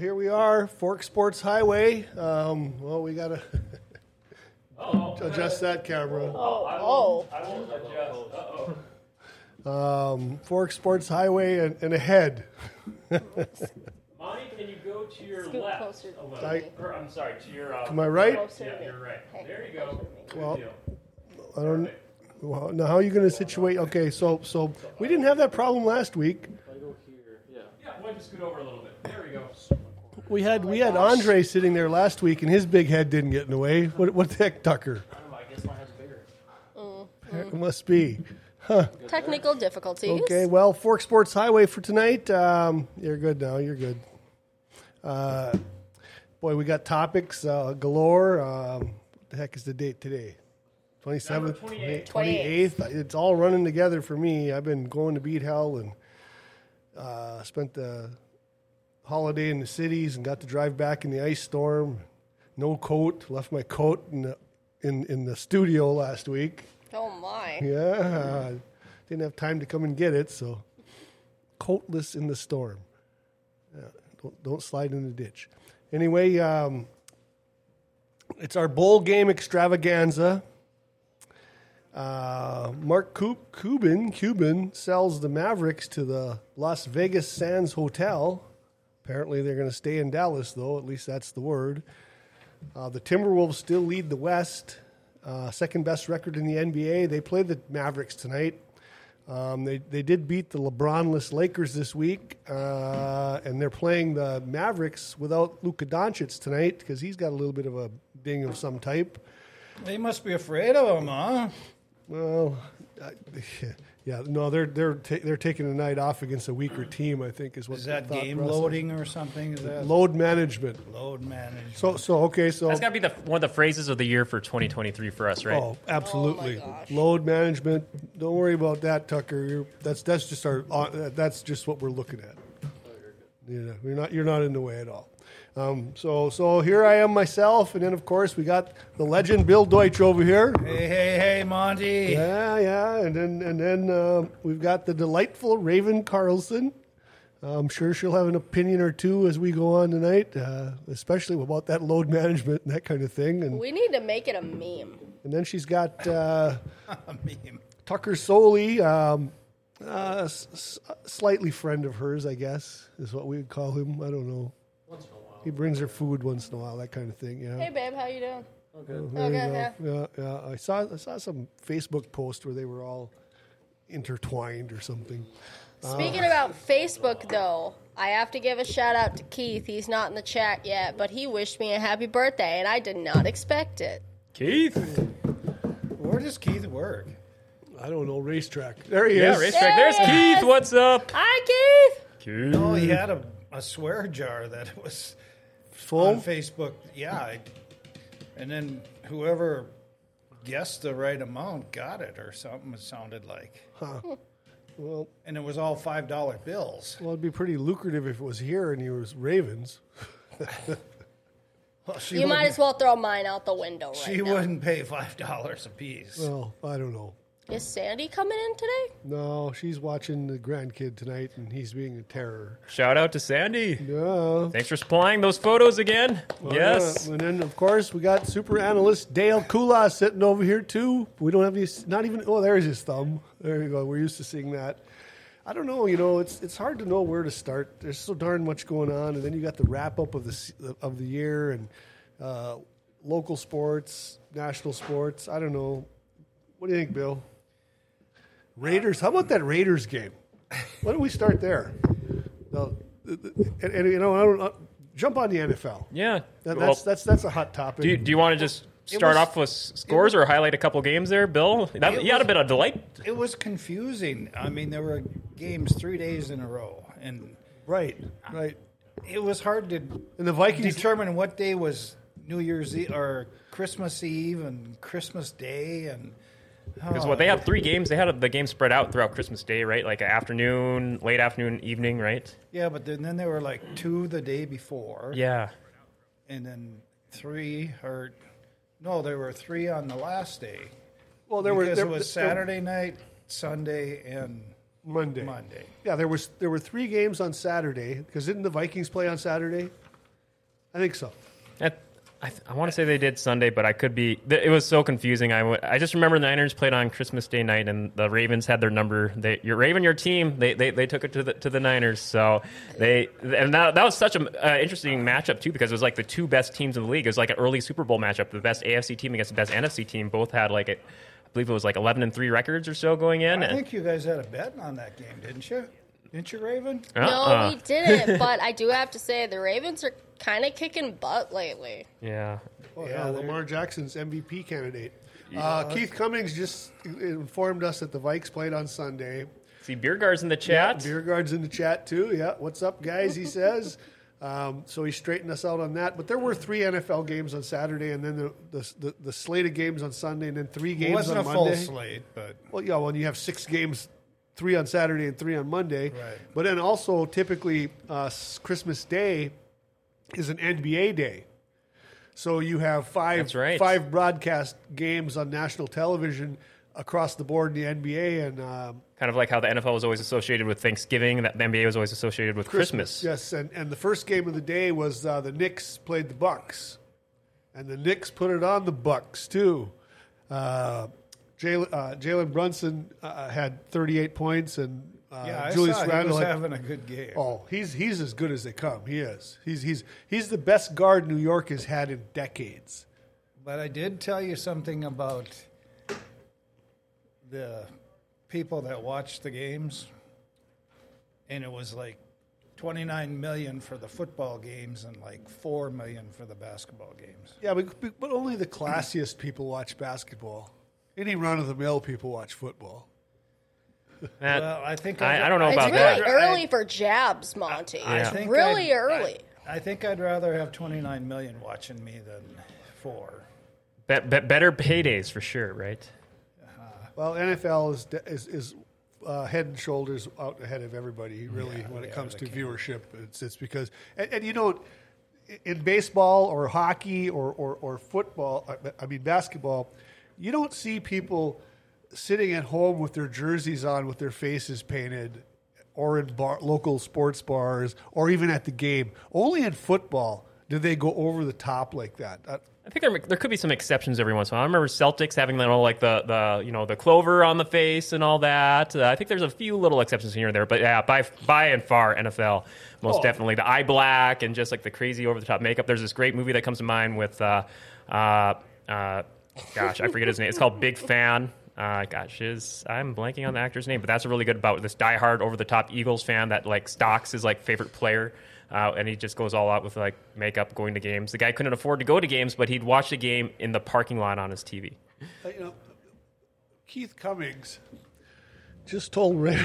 Well, here we are, Forks Sports Highway. Um, well, we got to adjust that camera. Oh, I won't adjust. Uh-oh. Um, Forks Sports Highway and, and ahead. Monty, can you go to your Scoot left closer to a little? I- Or, I'm sorry, to your. Uh, To my right? closer to Yeah, me. you're right. Hey, There you go. closer to me. Good Well, deal. I don't. Well, now, how are you going to situate? Okay, so so we didn't have that problem last week. Pilot here. Yeah, why don't you scoot over a little bit? There we go. We had we had Andre sitting there last week, and his big head didn't get in the way. What what the heck, Tucker? I guess my head's bigger. It must be. Huh. Technical difficulties. Okay, well, Forks Sports Highway for tonight. Um, you're good now. You're good. Uh, boy, we got topics uh, galore. Um, what the heck is the date today? 27th, 28th. 28th. It's all running together for me. I've been going to beat hell and uh, spent the holiday in the cities and got to drive back in the ice storm. No coat. Left my coat in the, in, in the studio last week. Oh my. Yeah, didn't have time to come and get it, so coatless in the storm. Yeah, don't, don't slide in the ditch. Anyway, um, it's our bowl game extravaganza. Uh, Mark Cu- Cuban Cuban sells the Mavericks to the Las Vegas Sands Hotel. Apparently, they're going to stay in Dallas, though. At least that's the word. Uh, the Timberwolves still lead the West, uh, second best record in the NBA. They play the Mavericks tonight. Um, they they did beat the LeBronless Lakers this week, uh, and they're playing the Mavericks without Luka Doncic tonight because he's got a little bit of a ding of some type. They must be afraid of him, huh? Well, yeah, no, they're they're ta- they're taking a night off against a weaker team. I think is what Is the that thought game process- loading or something? Is that load management. load management? So so okay, so That's got to be the one of the phrases of the year for 2023 for us, right? Oh, absolutely. gosh. Load management. Don't worry about that, Tucker. You're, that's that's just our. Uh, that's just what we're looking at. Yeah, you're not you're not in the way at all. Um, so so here I am myself, and then of course we got the legend Bill Deutsch over here. Hey, hey, hey, Monty. Yeah, yeah, and then and then uh, we've got the delightful Raven Carlson. I'm sure she'll have an opinion or two as we go on tonight, uh, especially about that load management and that kind of thing. And We need to make it a meme. and then she's got. Uh, I mean, Tucker Soley, um, uh, s- s- slightly friend of hers, I guess, is what we would call him. I don't know. once in a while. He brings her food once in a while, that kind of thing. Yeah. Hey babe, how you doing? Okay. Oh, there you okay, go. Yeah, yeah. I saw I saw some Facebook post where they were all intertwined or something. Speaking uh, about Facebook though, I have to give a shout out to Keith. He's not in the chat yet, but he wished me a happy birthday and I did not expect it. Keith. Where does Keith work? I don't know racetrack. There he Yeah, is. racetrack. There's There he Keith. is. What's up? Hi Keith. Keith. Oh, he had a, a swear jar that was Full. on Facebook. Yeah. I- And then whoever guessed the right amount got it or something, it sounded like. Huh. Well, And it was all $5 bills. well, it'd be pretty lucrative if it was here and you was Ravens. Well, she You might as well throw mine out the window right She now. wouldn't pay $5 a piece. Well, I don't know. Is Sandy coming in today? No, she's watching the grandkid tonight, and he's being a terror. Shout out to Sandy. Yeah. Thanks for supplying those photos again. yes. Yeah, And then, of course, we got super analyst Dale Kula sitting over here, too. We don't have these, not even, oh, there's his thumb. There you go. We're used to seeing that. I don't know, you know, it's it's hard to know where to start. There's so darn much going on, and then you got the wrap up of the of the year and uh, local sports, national sports. I don't know. What do you think, Bill? Raiders. How about that Raiders game? Why don't we start there? No, and, and, you know, I don't, uh, jump on the NFL. Yeah. That, Well, that's that's that's a hot topic. do you, do you want to just start was- off with s- scores or highlight a couple games there, Bill? That, It you had a bit of delight. It was confusing. I mean, there were games three days in a row, and right, right. it was hard to And the Vikings. determine what day was New Year's Eve or Christmas Eve and Christmas Day, and Because what they had three games, they had the game spread out throughout Christmas Day, right? Like afternoon, late afternoon, evening, right? yeah, but then, then there were like two the day before, Yeah. and then three or no, there were three on the last day. well, there were because there, it was there- Saturday night, Sunday, and Monday. Monday. Yeah, there was there were three games on Saturday because didn't the Vikings play on Saturday? I think so. That- I, th- I want to say they did Sunday, but I could be. th- It was so confusing. I, w- I just remember the Niners played on Christmas Day night, and the Ravens had their number. They, your Raven, your team, they, they, they took it to the to the Niners. So they and that, that was such an uh, interesting matchup too because it was like the two best teams in the league. It was like an early Super Bowl matchup. The best AFC team against the best NFC team. Both had like a, I believe it was like eleven and three records or so going in. I and- think you guys had a bet on that game, didn't you? Didn't you, Raven? No, Uh-uh. we didn't. but I do have to say the Ravens are kind of kicking butt lately. yeah. Oh, Yeah, yeah, Lamar Jackson's MVP candidate. Uh, Keith Cummings just informed us that the Vikes played on Sunday. See, Beergard's in the chat. Beergard's in the chat too. Yeah, what's up, guys? He says. Um, so he straightened us out on that. But there were three NFL games on Saturday, and then the the, the, the slate of games on Sunday, and then three games It games wasn't on a full Monday. slate, but Well, yeah, Well, you have six games, three on Saturday and three on Monday. Right. But then also, typically, uh, Christmas Day is an NBA day. So you have five right. five broadcast games on national television across the board in the NBA and um, Kind of like how the NFL was always associated with Thanksgiving, that the NBA was always associated with Christmas. Yes, and, and the first game of the day was uh, the Knicks played the Bucks, and the Knicks put it on the Bucks too. Uh, Jalen uh, Brunson uh, had 38 points, and uh, yeah, I Julius saw he Randle was had having a good game. Oh, he's he's as good as they come. He is. He's he's he's the best guard New York has had in decades. But I did tell you something about the people that watched the games, and it was like 29 million for the football games and like 4 million for the basketball games. Yeah, but but only the classiest people watch basketball. Any run of the mill people watch football. That- Well, I think I, I don't know It's about really that. early for jabs, Monty. I It's think really I'd- early. I, I think I'd rather have 29 million watching me than 4. Be- be- better paydays for sure, right? Well, NFL is is, is uh, head and shoulders out ahead of everybody. Really, Yeah, when it comes to king. viewership, it's it's because and, and you know, in baseball or hockey or or, or football, I- I mean basketball, you don't see people sitting at home with their jerseys on with their faces painted. Or in bar, local sports bars, or even at the game. Only in football do they go over the top like that. Uh, I think there, there could be some exceptions every once in a while. I remember Celtics having you know, like the, the you know the clover on the face and all that. Uh, I think there's a few little exceptions here and there, but yeah, by by and far NFL most Oh. definitely the eye black and just like the crazy over the top makeup. There's this great movie that comes to mind with uh, uh, uh, gosh I forget his name. It's called Big Fan. Uh, gosh, his I'm blanking on the actor's name, but that's really good about this diehard over the top Eagles fan that like stalks his like favorite player. Uh, and he just goes all out with like makeup going to games. The guy couldn't afford to go to games, but he'd watch the game in the parking lot on his TV. Uh, you know, Keith Cummings just told Ray.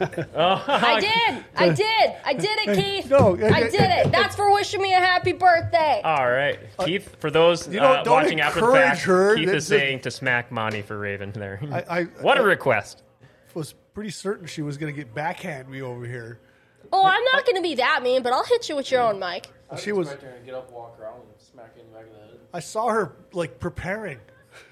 I did. I did. I did it, Keith. No, I did it. That's for wishing me a happy birthday. All right, Keith. For those Uh, you know, uh, don't watching after the encourage fact, her. Keith That's is just- saying to smack Monty for Raven there. I- I- what a I- request! was pretty certain she was going to get backhand me over here. Oh, I'm not going to be that mean, but I'll hit you with your own mic. She was. right there and get up, walk around, and smack you in the back of the head. I saw her like preparing.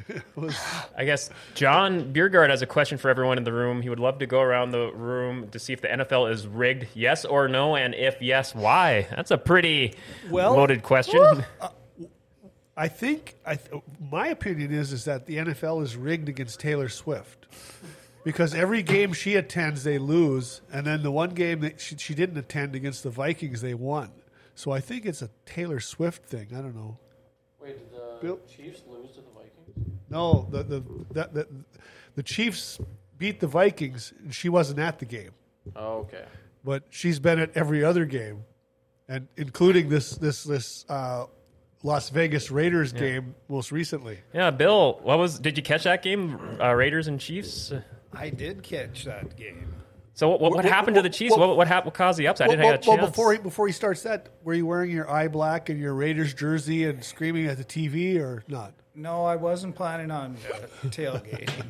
It was I guess John Biergard has a question for everyone in the room. He would love to go around the room to see if the NFL is rigged, yes or no, and if yes, why. That's a pretty Well- loaded question. Uh, I think I th- my opinion is is that the NFL is rigged against Taylor Swift because every game she attends they lose, and then the one game that she, she didn't attend against the Vikings they won. So I think it's a Taylor Swift thing. I don't know. Wait, did the Bill- Chiefs lose to the Vikings? No, the the that the, the Chiefs beat the Vikings, and she wasn't at the game, Oh, okay. but she's been at every other game, and including this this this uh, Las Vegas Raiders game most recently. yeah, Bill, what was? Did you catch that game, uh, Raiders and Chiefs? I did catch that game. So what, what, what Well, happened to the Chiefs? well- what, what happened? What caused the upset? I Well, didn't well, have a well, before he before he starts that, were you wearing your eye black and your Raiders jersey and screaming at the TV or not? No, I wasn't planning on tailgating.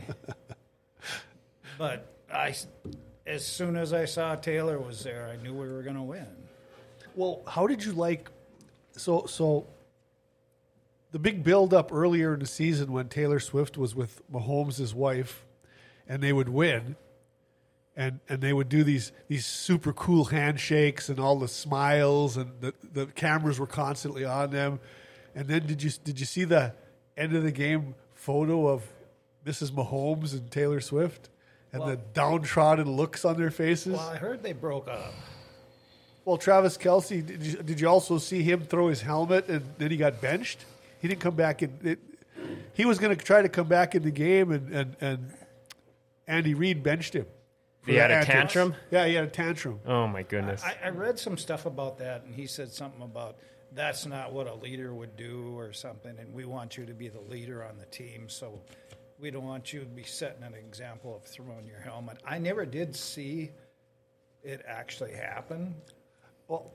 but I, as soon as I saw Taylor was there, I knew we were going to win. Well, how did you like? So so. The big build up earlier in the season when Taylor Swift was with Mahomes' wife, and they would win, and and they would do these these super cool handshakes and all the smiles, and the the cameras were constantly on them. And then did you did you see the end of the game photo of Mrs. Mahomes and Taylor Swift and the downtrodden looks on their faces? Well, I heard they broke up. Well, Travis Kelce, did you, did you also see him throw his helmet and then he got benched? He didn't come back in. It, he was going to try to come back in the game, and, and, and Andy Reid benched him. He had a antics. tantrum? Yeah, he had a tantrum. Oh my goodness. I, I read some stuff about that, and he said something about that's not what a leader would do or something, and we want you to be the leader on the team, so we don't want you to be setting an example of throwing your helmet. I never did see it actually happen. Well,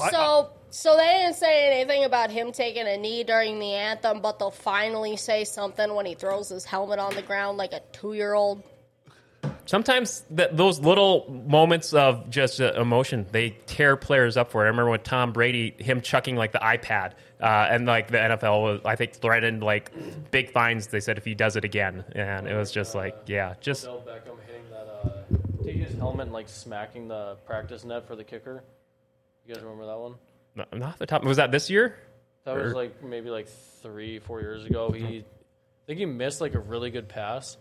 I- So, so they didn't say anything about him taking a knee during the anthem, but they'll finally say something when he throws his helmet on the ground like a two-year-old. Sometimes th- those little moments of just uh, emotion they tear players up for it. I remember when Tom Brady him chucking like the iPad, uh, and like the NFL was I think threatened like big fines. They said if he does it again, and it was just like yeah, just Odell Beckham hitting that, uh, taking his helmet and like smacking the practice net for the kicker. You guys remember that one? not the top. Was that this year? That was like maybe like three, four years ago. He, I think he missed like a really good pass,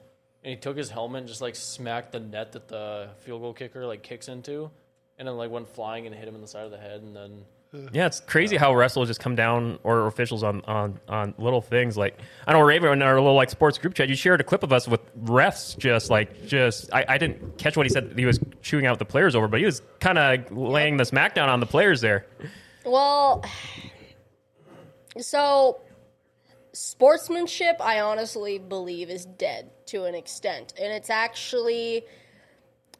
and he took his helmet and just like smacked the net that the field goal kicker like kicks into, and then like went flying and hit him in the side of the head, and then Yeah, it's crazy how wrestlers just come down or officials on, on, on little things like I know Raven in our little like sports group chat. You shared a clip of us with refs just like just I, I didn't catch what he said. He was chewing out the players over, but he was kind of laying the smackdown on the players there. Well, so sportsmanship, I honestly believe, is dead to an extent, and it's actually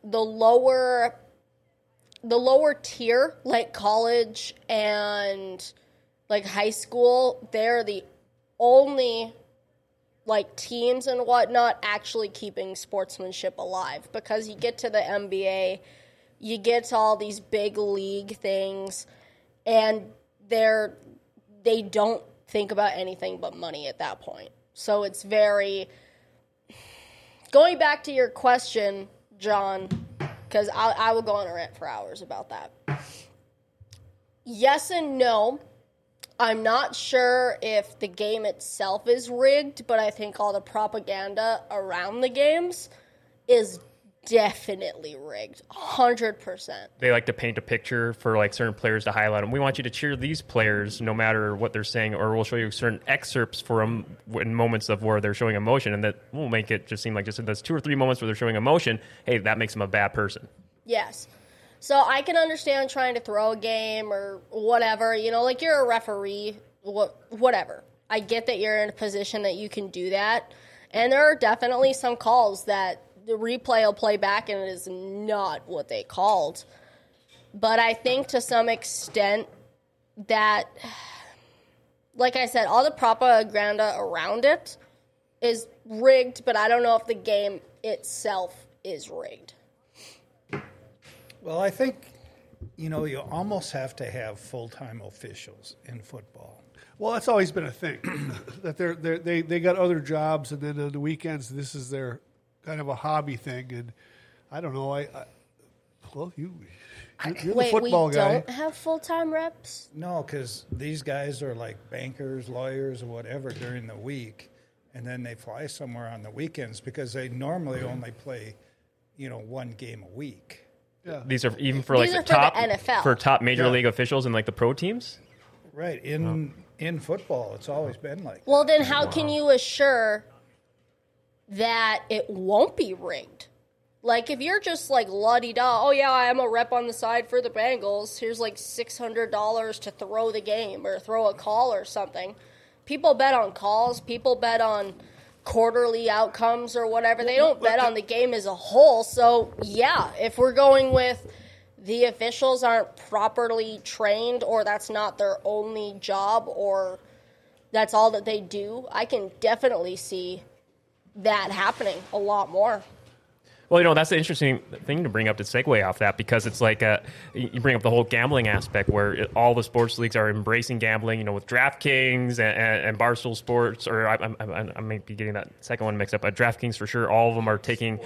the lower, the lower tier, like college and like high school. They're the only like teams and whatnot actually keeping sportsmanship alive because you get to the NBA, you get to all these big league things, and they're they don't think about anything but money at that point. So it's very going back to your question, John, because I, I will go on a rant for hours about that. Yes and no. I'm not sure if the game itself is rigged, but I think all the propaganda around the games is definitely rigged. 100%. They like to paint a picture for like certain players to highlight them. We want you to cheer these players no matter what they're saying, or we'll show you certain excerpts for them in moments of where they're showing emotion, and that will make it just seem like just those two or three moments where they're showing emotion. Hey, that makes them a bad person. Yes. So I can understand trying to throw a game or whatever. You know, like you're a referee, whatever. I get that you're in a position that you can do that. And there are definitely some calls that the replay will play back and it is not what they called. But I think to some extent that, like I said, all the propaganda around it is rigged, but I don't know if the game itself is rigged. Well, I think, you know, you almost have to have full time officials in football. Well, that's always been a thing that they're, they're, they they got other jobs, and then on the weekends, this is their kind of a hobby thing. And I don't know. I, I well, you you're, you're Wait, the football we guy. don't have full time reps. No, because these guys are like bankers, lawyers, or whatever during the week, and then they fly somewhere on the weekends because they normally only play, you know, one game a week. Yeah. These are even for like These the are for the top NFL. for top major Yeah. league officials and like the pro teams. Right in in football, it's always been like. Well, then how can you assure that it won't be rigged? Like if you're just like la di da, oh yeah, I'm a rep on the side for the Bengals. Here's like six hundred dollars to throw the game or throw a call or something. People bet on calls. People bet on quarterly outcomes or whatever. They don't bet on the game as a whole. So yeah, if we're going with the officials aren't properly trained or that's not their only job or that's all that they do, I can definitely see that happening a lot more. Well, you know that's the interesting thing to bring up to segue off that because it's like uh, you bring up the whole gambling aspect where it, all the sports leagues are embracing gambling. You know, with DraftKings and, and, and Barstool Sports, or I, I, I, I might be getting that second one mixed up. But DraftKings for sure, all of them are taking.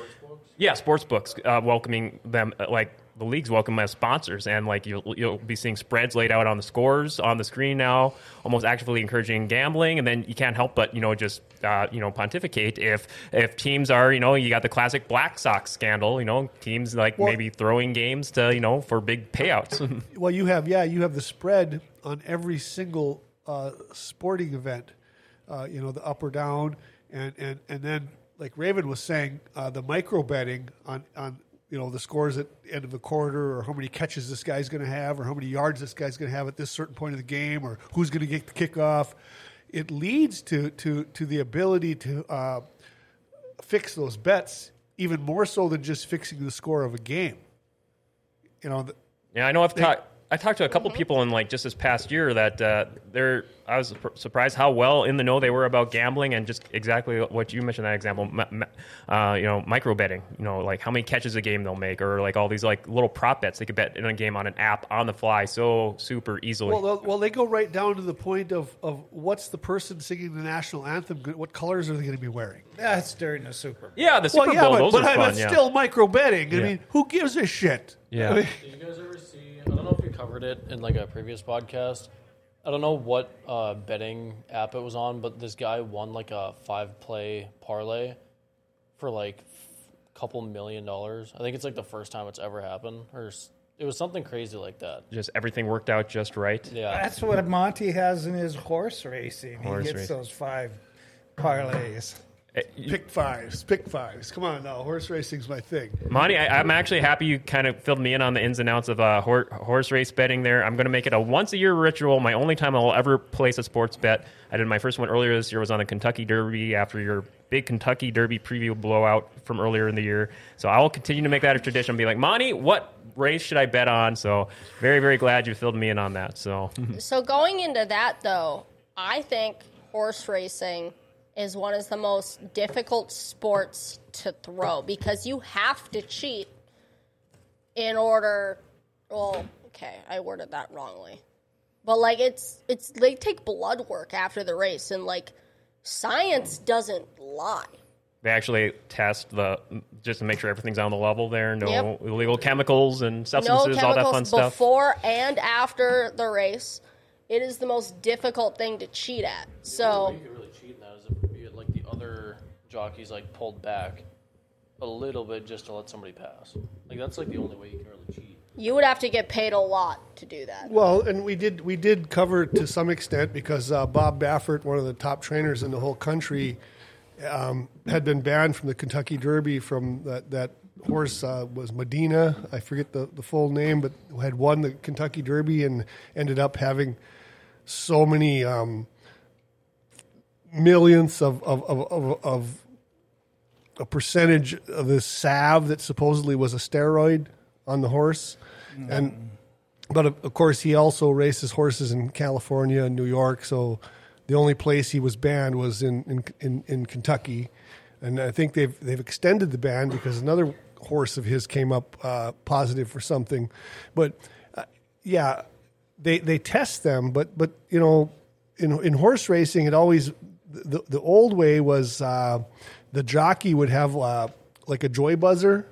Yeah, sports books uh, welcoming them uh, like the leagues welcome as sponsors, and like you'll you'll be seeing spreads laid out on the scores on the screen now, almost actively encouraging gambling, and then you can't help but you know just uh, you know pontificate if if teams are you know you got the classic Black Sox scandal, you know teams like Well- maybe throwing games to you know for big payouts. Well, you have yeah, you have the spread on every single uh, sporting event. Uh, you know, the up or down, and and and then like Raven was saying, uh, the micro betting on on you know the scores at the end of the quarter, or how many catches this guy's going to have, or how many yards this guy's going to have at this certain point of the game, or who's going to get the kickoff. It leads to to to the ability to uh, fix those bets even more so than just fixing the score of a game. You know, the, Yeah, I know. I've talked. I talked to a couple people in like just this past year that uh, they're. I was surprised how well in the know they were about gambling and just exactly what you mentioned that example. m- m- Uh, you know, micro betting. You know, like how many catches a game they'll make, or like all these like little prop bets they could bet in a game on an app on the fly so super easily. Well, they'll- well, they go right down to the point of, of what's the person singing the national anthem? What colors are they going to be wearing? That's during the Super Bowl. yeah, the Super well, yeah, Bowl. but, those but, are I- fun. but yeah. still micro betting. I Yeah. mean, who gives a shit? Yeah. I mean, I don't know if you covered it in like a previous podcast. I don't know what uh, betting app it was on, but this guy won like a five play parlay for like a couple million dollars. I think it's like the first time it's ever happened, or s- it was something crazy like that. just everything worked out just right. Yeah, That's what Monty has in his horse racing. Horse he gets racing. those five parlays. Eh, you- pick fives, pick fives. Come on now, horse racing's my thing. Monty, I, I'm actually happy you kind of filled me in on the ins and outs of uh, hor- horse race betting there. I'm going to make it a once a year ritual. My only time I'll ever place a sports bet. I did my first one earlier this year was on the Kentucky Derby after your big Kentucky Derby preview blowout from earlier in the year. So I will continue to make that a tradition. and Be like, Monty, what race should I bet on? So very, very glad you filled me in on that. So So going into that though, I think horse racing is one of the most difficult sports to throw because you have to cheat in order well, okay, I worded that wrongly. But like it's it's they take blood work after the race and like science doesn't lie. they actually test the just to make sure everything's on the level there. No Yep. illegal chemicals and no substances, all that fun stuff. before and after the race. It is the most difficult thing to cheat at. So you could really cheat in that is if you, like the other jockeys like pulled back a little bit just to let somebody pass. Like that's like the only way you can really cheat. You would have to get paid a lot to do that. Well, and we did we did cover it to some extent because uh, Bob Baffert, one of the top trainers in the whole country, um, had been banned from the Kentucky Derby from that that horse uh, was Medina. I forget the, the full name, but had won the Kentucky Derby and ended up having so many um, millionths of of, of, of of a percentage of this salve that supposedly was a steroid on the horse, and but of, of course he also races horses in California and New York. So the only place he was banned was in in, in, in Kentucky, and I think they've they've extended the ban because another horse of his came up uh, positive for something. But uh, yeah, they they test them, but but you know, in in horse racing, it always the the old way was uh, the jockey would have uh, like a joy buzzer.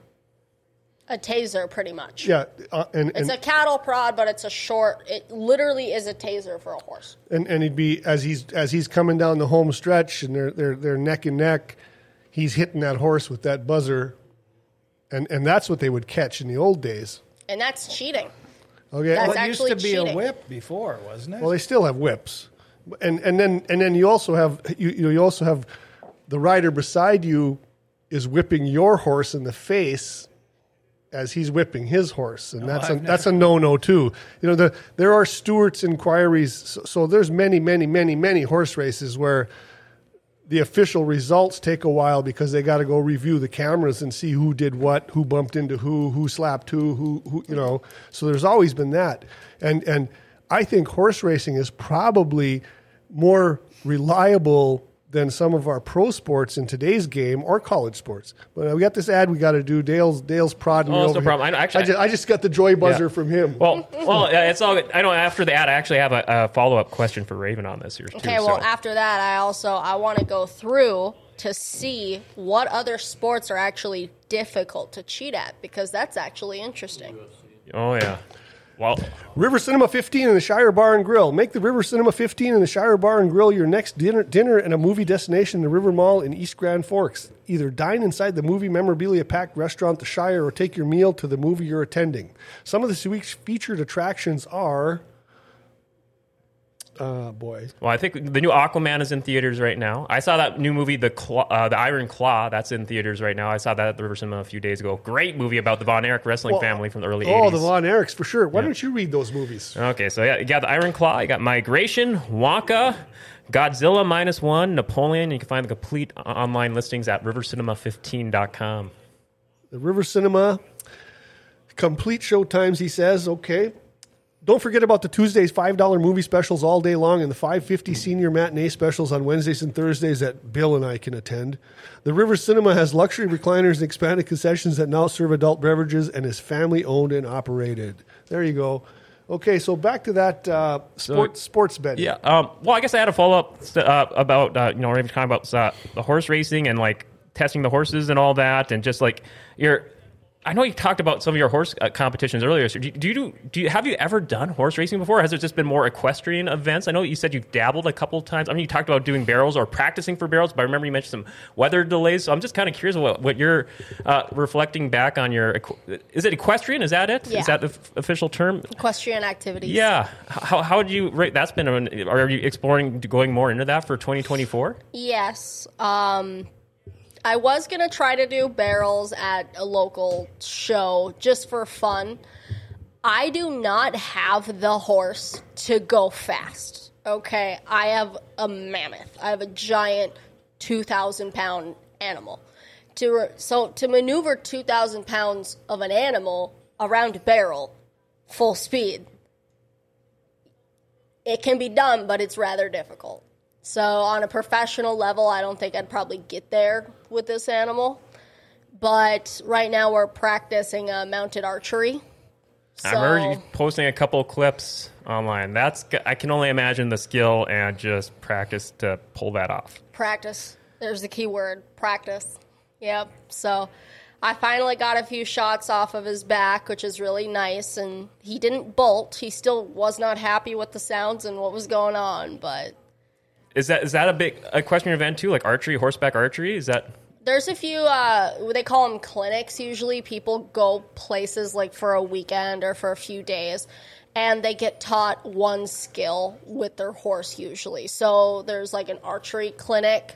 A taser, pretty much. Yeah, uh, and It's a cattle prod, but it's a short. It literally is a taser for a horse. and and he'd be as he's as he's coming down the home stretch, and they're they're they're neck and neck. He's hitting that horse with that buzzer, and and that's what they would catch in the old days. And that's cheating. Okay, That's Well, it used to be cheating. a whip before, wasn't it? Well, they still have whips, and and then and then you also have you you, know, you also have the rider beside you is whipping your horse in the face as he's whipping his horse, and that's a, I've that's a no no too. You know, the, there are stewards' inquiries, so, so there's many many many many horse races where the official results take a while because they got to go review the cameras and see who did what, who bumped into who, who slapped who, who, who you know. So there's always been that, and and I think horse racing is probably more reliable than some of our pro sports in today's game or college sports. But uh, we got this ad we got to do. Dale's Dale's prodding me Oh, it's over no problem. I- actually- I just, I just got the joy buzzer Yeah. from him. Well, well, it's all good. I know. After the ad, I actually have a, a follow up question for Raven on this here too. Okay, well, so. after that, I also I want to go through to see what other sports are actually difficult to cheat at because that's actually interesting. Oh yeah. Well, River Cinema 15 in the Shire Bar and Grill. Make the River Cinema 15 in the Shire Bar and Grill your next dinner, dinner and a movie destination in the River Mall in East Grand Forks. Either dine inside the movie memorabilia packed restaurant, the Shire, or take your meal to the movie you're attending. Some of this week's featured attractions are. Uh, boy. well, I think the new Aquaman is in theaters right now. I saw that new movie, the Claw, uh, the Iron Claw, that's in theaters right now. I saw that at the River Cinema a few days ago. Great movie about the Von Erich wrestling Well, family from the early Oh, 80s. the Von Erichs, for sure. Why don't you read those movies? Okay, so yeah, you got the Iron Claw, you got Migration, Wonka, Godzilla minus one, Napoleon. You can find the complete online listings at rivercinema15.com. The River Cinema complete show times, he says. Okay. Don't forget about the Tuesdays $5 movie specials all day long and the 550 senior matinee specials on Wednesdays and Thursdays that Bill and I can attend. The River Cinema has luxury recliners and expanded concessions that now serve adult beverages and is family owned and operated. There you go. Okay, so back to that uh, sports sports betting. Yeah. Um, well, I guess I had a follow up uh, about uh, you know we were talking about uh, the horse racing and like testing the horses and all that, and just like your. I know you talked about some of your horse uh, competitions earlier. So do, you- do you do, do you have you ever done horse racing before? Has it just been more equestrian events? I know you said you've dabbled a couple times. I mean, you talked about doing barrels or practicing for barrels, but I remember you mentioned some weather delays. So I'm just kind of curious what, what you're uh, reflecting back on your. Is it equestrian? Is that it? Is Yeah. that the f- official term? Equestrian activities. Yeah. How how would you rate? That's been. An, are you exploring going more into that for 2024? Yes. Um, I was to try to do barrels at a local show just for fun. I do not have the horse to go fast. Okay. I have a mammoth, I have a giant 2,000 pound animal. To re- so to maneuver 2,000 pounds of an animal around a barrel full speed, it can be done, but it's rather difficult. So on a professional level, I don't think I'd probably get there with this animal. But right now we're practicing uh, mounted archery. So, I've heard you posting a couple clips online. That's I can only imagine the skill and just practice to pull that off. practice. There's the key word, practice. Yep. So I finally got a few shots off of his back, which is really nice. And he didn't bolt. He still was not happy with the sounds and what was going on. But Is that is that a big equestrian event too? Like archery, horseback archery? Is that There's a few, uh, they call them clinics usually. People go places like for a weekend or for a few days, and they get taught one skill with their horse usually. So there's like an archery clinic,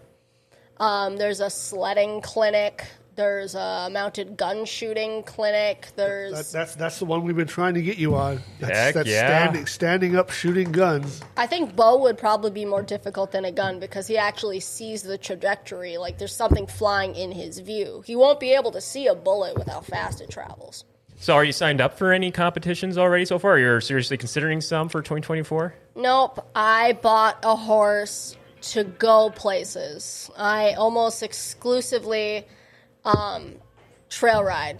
um, there's a sledding clinic, there's a mounted gun shooting clinic, there's. That, that's that's the one we've been trying to get you on. That's, Heck that's yeah. standing standing up shooting guns. I think bow would probably be more difficult than a gun because he actually sees the trajectory. Like there's something flying in his view. He won't be able to see a bullet with how fast it travels. so? Are you signed up for any competitions already so far? Are You're seriously considering some for 2024? Nope. I bought a horse to go places. I almost exclusively um, trail ride.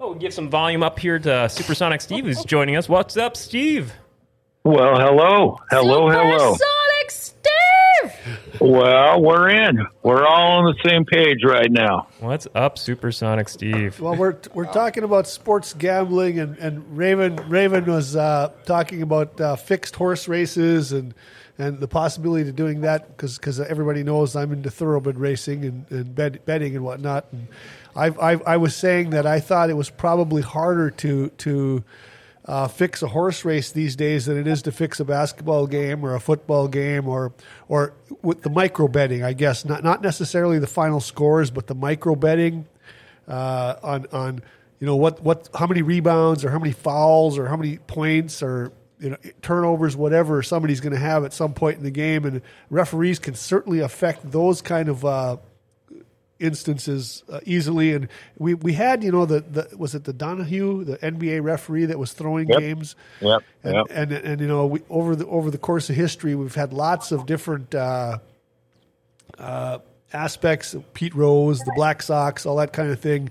Oh, give some volume up here to Supersonic Steve, who's joining us. What's up, Steve? Well, hello. Hello, hello. Supersonic Steve! Well, we're in. We're all on the same page right now. What's up, Supersonic Steve? Well, we're we're talking about sports gambling, and, and Raven Raven was uh, talking about uh, fixed horse races and and the possibility of doing that because everybody knows I'm into thoroughbred racing and, and bet, betting and whatnot. And I've, I've, I was saying that I thought it was probably harder to to uh, fix a horse race these days than it is to fix a basketball game or a football game or or with the micro betting. I guess not not necessarily the final scores, but the micro betting uh, on on you know what what how many rebounds or how many fouls or how many points or you know turnovers whatever somebody's going to have at some point in the game and referees can certainly affect those kind of uh, instances uh, easily and we we had you know the, the was it the Donaghy the NBA referee that was throwing Yep. games Yep. and, yep. and and you know we, over the over the course of history we've had lots of different uh, uh, aspects Pete Rose the Black Sox all that kind of thing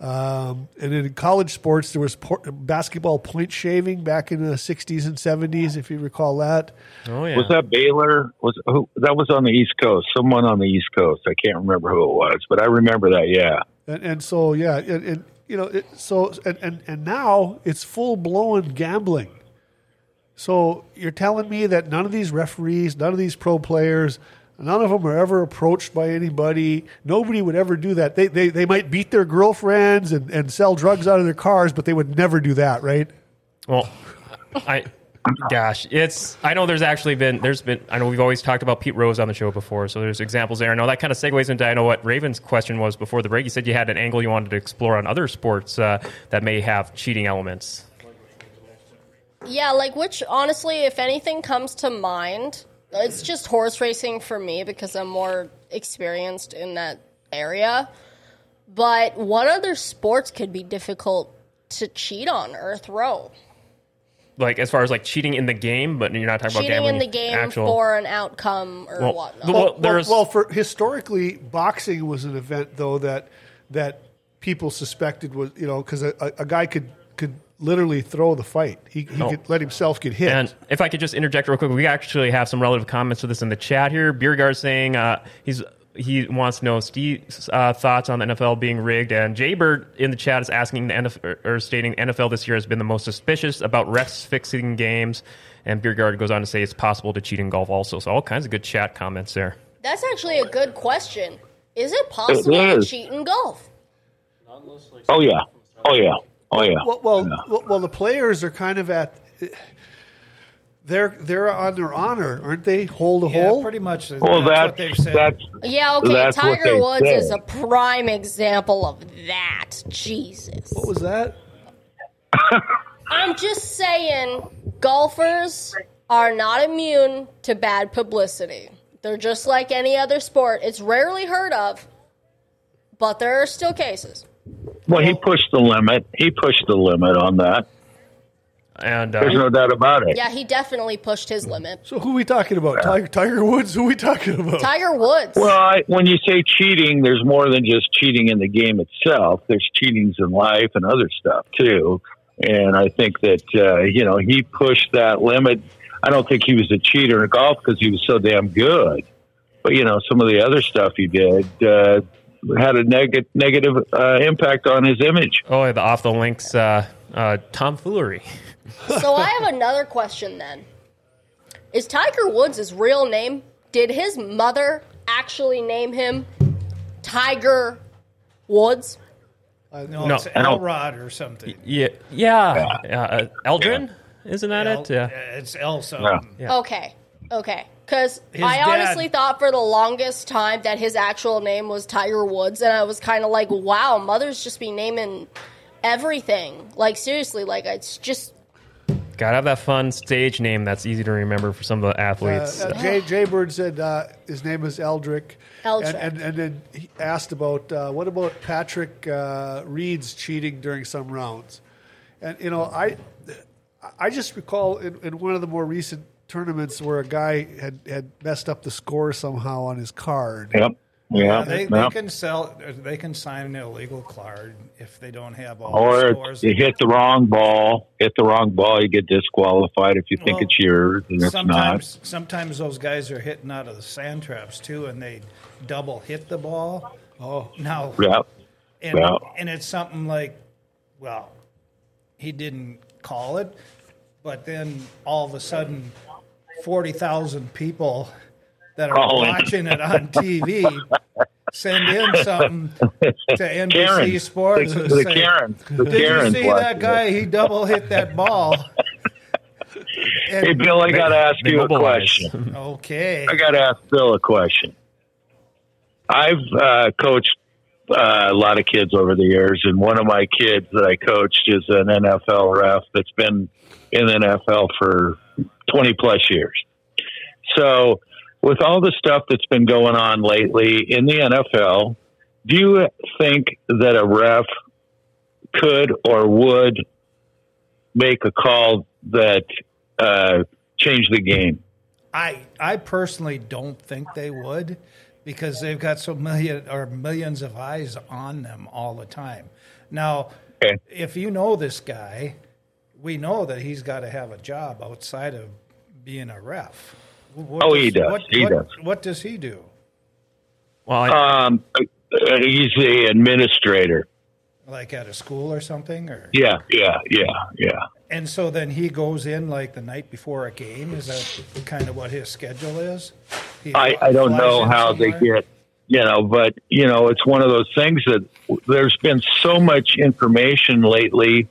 Um, and in college sports, there was por- basketball point shaving back in the '60s and '70s, if you recall that. Oh yeah. Was that Baylor? Was who, that was on the East Coast? Someone on the East Coast. I can't remember who it was, but I remember that. Yeah. And, and so, yeah, and, and you know, it, so and, and and now it's full blown gambling. So you're telling me that none of these referees, none of these pro players, none of them are ever approached by anybody. Nobody would ever do that. They they, they might beat their girlfriends and, and sell drugs out of their cars, but they would never do that, right? Well, I, gosh, it's. I know there's actually been. There's been. I know we've always talked about Pete Rose on the show before, so there's examples there. I know that kind of segues into. I know what Raven's question was before the break. You said you had an angle you wanted to explore on other sports uh, that may have cheating elements. Yeah, like which honestly, if anything comes to mind, it's just horse racing for me because I'm more experienced in that area. But what other sports could be difficult to cheat on or throw? Like as far as like cheating in the game, but you're not talking Cheating about gambling. in the game actual, for an outcome or Well, whatnot. the- Well, Well, well, there's- well, for historically, boxing was an event though that that people suspected was you know because a, a, a guy could could literally throw the fight. He, he Oh. could let himself get hit. And if I could just interject real quick, we actually have some relative comments to this in the chat here. Beergar saying uh, he's he wants to know Steve's uh, thoughts on the NFL being rigged, and Jaybird in the chat is asking the NFL or stating NFL this year has been the most suspicious about refs fixing games. And Beergard goes on to say it's possible to cheat in golf also. So all kinds of good chat comments there. That's actually a good question. Is it possible to cheat in golf? Oh yeah. Oh yeah. Oh yeah. Well, well, well, well, the players are kind of at. They're they're on their honor, aren't they? Hole to Yeah, hole. pretty much. Well, that's, that's what they've said. that's Yeah, okay. That's Tiger Woods say. is a prime example of that. Jesus. What was that? I'm just saying, golfers are not immune to bad publicity. They're just like any other sport. It's rarely heard of, but there are still cases. Well. He pushed the limit. He pushed the limit on that. And There's uh, no doubt about it. Yeah, he definitely pushed his limit. So who are we talking about? Tiger, Tiger Woods? Who are we talking about? Tiger Woods. Well, I, when you say cheating, there's more than just cheating in the game itself. There's cheatings in life and other stuff too. And I think that uh, you know he pushed that limit. I don't think he was a cheater in golf because he was so damn good. But you know, some of the other stuff he did uh, had a neg- negative uh, impact on his image. oh, the off the links uh, uh, tomfoolery. So I have another question then. Is Tiger Woods his real name? Did his mother actually name him Tiger Woods? no, No, it's Elrod or something. Yeah, yeah. Uh, Eldrin, isn't that El- it? Yeah. It's El something. Yeah. Okay, okay. Because I dad- honestly thought for the longest time that his actual name was Tiger Woods, and I was kind of like, wow, mothers just be naming everything. Like, seriously, like, it's just. Gotta have that fun stage name that's easy to remember for some of the athletes. Uh, uh, Jay, Jay Bird said uh, his name is Eldrick. Eldrick. And, and, and then he asked about uh, what about Patrick uh, Reed's cheating during some rounds? And, you know, I I just recall in, in one of the more recent tournaments where a guy had, had messed up the score somehow on his card. Yep. Yeah. They, they yep. can sell. They can sign an illegal card if they don't have all Or the scores. you hit the wrong ball, hit the wrong ball, you get disqualified if you think Well, it's yours and it's not. sometimes, sometimes those guys are hitting out of the sand traps too, and they double hit the ball. Oh, Now, Yeah. and Yeah. and it's something like, well, he didn't call it, but then all of a sudden, forty thousand people that are Calling. watching it on TV send in something to NBC Karen. Sports The, and the say, Karen. The "Did Karen's you see watching that it. guy? He double hit that ball." And- Hey, Bill, I got to ask you a question. okay. I got to ask Bill a question. I've uh, coached uh, a lot of kids over the years, and one of my kids that I coached is an NFL ref that's been in the NFL for 20 plus years. So, with all the stuff that's been going on lately in the NFL, do you think that a ref could or would make a call that uh, changed the game? I I personally don't think they would because they've got so million or millions of eyes on them all the time. Now, Okay. if you know this guy, we know that he's got to have a job outside of being a ref. What Oh, he does. What, He what- does. What does he do? Well, I, Um, uh, he's the administrator. Like at a school or something, or Yeah, yeah, yeah, yeah. And so then he goes in like the night before a game. Is that kind of what his schedule is? He I, I don't know how they get, you know, but, you know, it's one of those things that there's been so much information lately.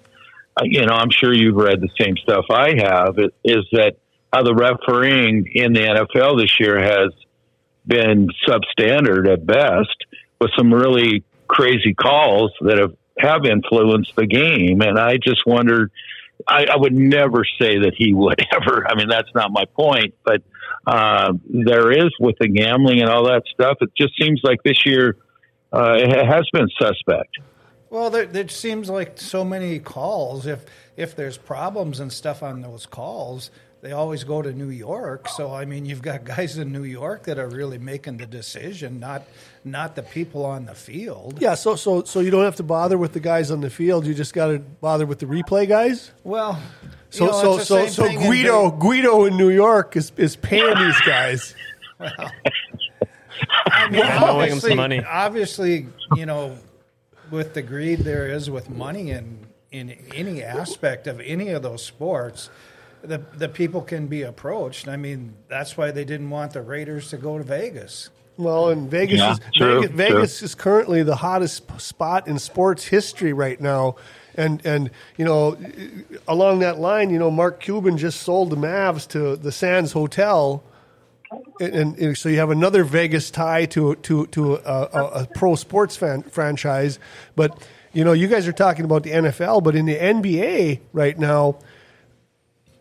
Uh, you know, I'm sure you've read the same stuff I have, it, is that how the refereeing in the NFL this year has been substandard at best with some really crazy calls that have, have influenced the game. And I just wondered, I, I would never say that he would ever. I mean, that's not my point, but uh, there is with the gambling and all that stuff. It just seems like this year uh, it has been suspect. Well, there, seems like so many calls. If if there's problems and stuff on those calls, they always go to New York. So I mean, you've got guys in New York that are really making the decision, not not the people on the field. Yeah, so so so you don't have to bother with the guys on the field. You just got to bother with the replay guys. Well, So you know, so it's the so same so thing in Guido Ve- Guido in New York is is paying these guys. well, I mean, Knowing them some obviously, money. obviously, you know, with the greed there is with money in in any aspect of any of those sports, the the people can be approached. I mean, that's why they didn't want the Raiders to go to Vegas. Well, and Vegas Yeah, is true, Vegas, Vegas is currently the hottest spot in sports history right now. And and you know, along that line, you know, Mark Cuban just sold the Mavs to the Sands Hotel, and, and, and so you have another Vegas tie to to to a, a, a pro sports fan, franchise. But you know, you guys are talking about the NFL, but in the NBA right now,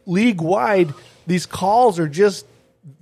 league wide, these calls are just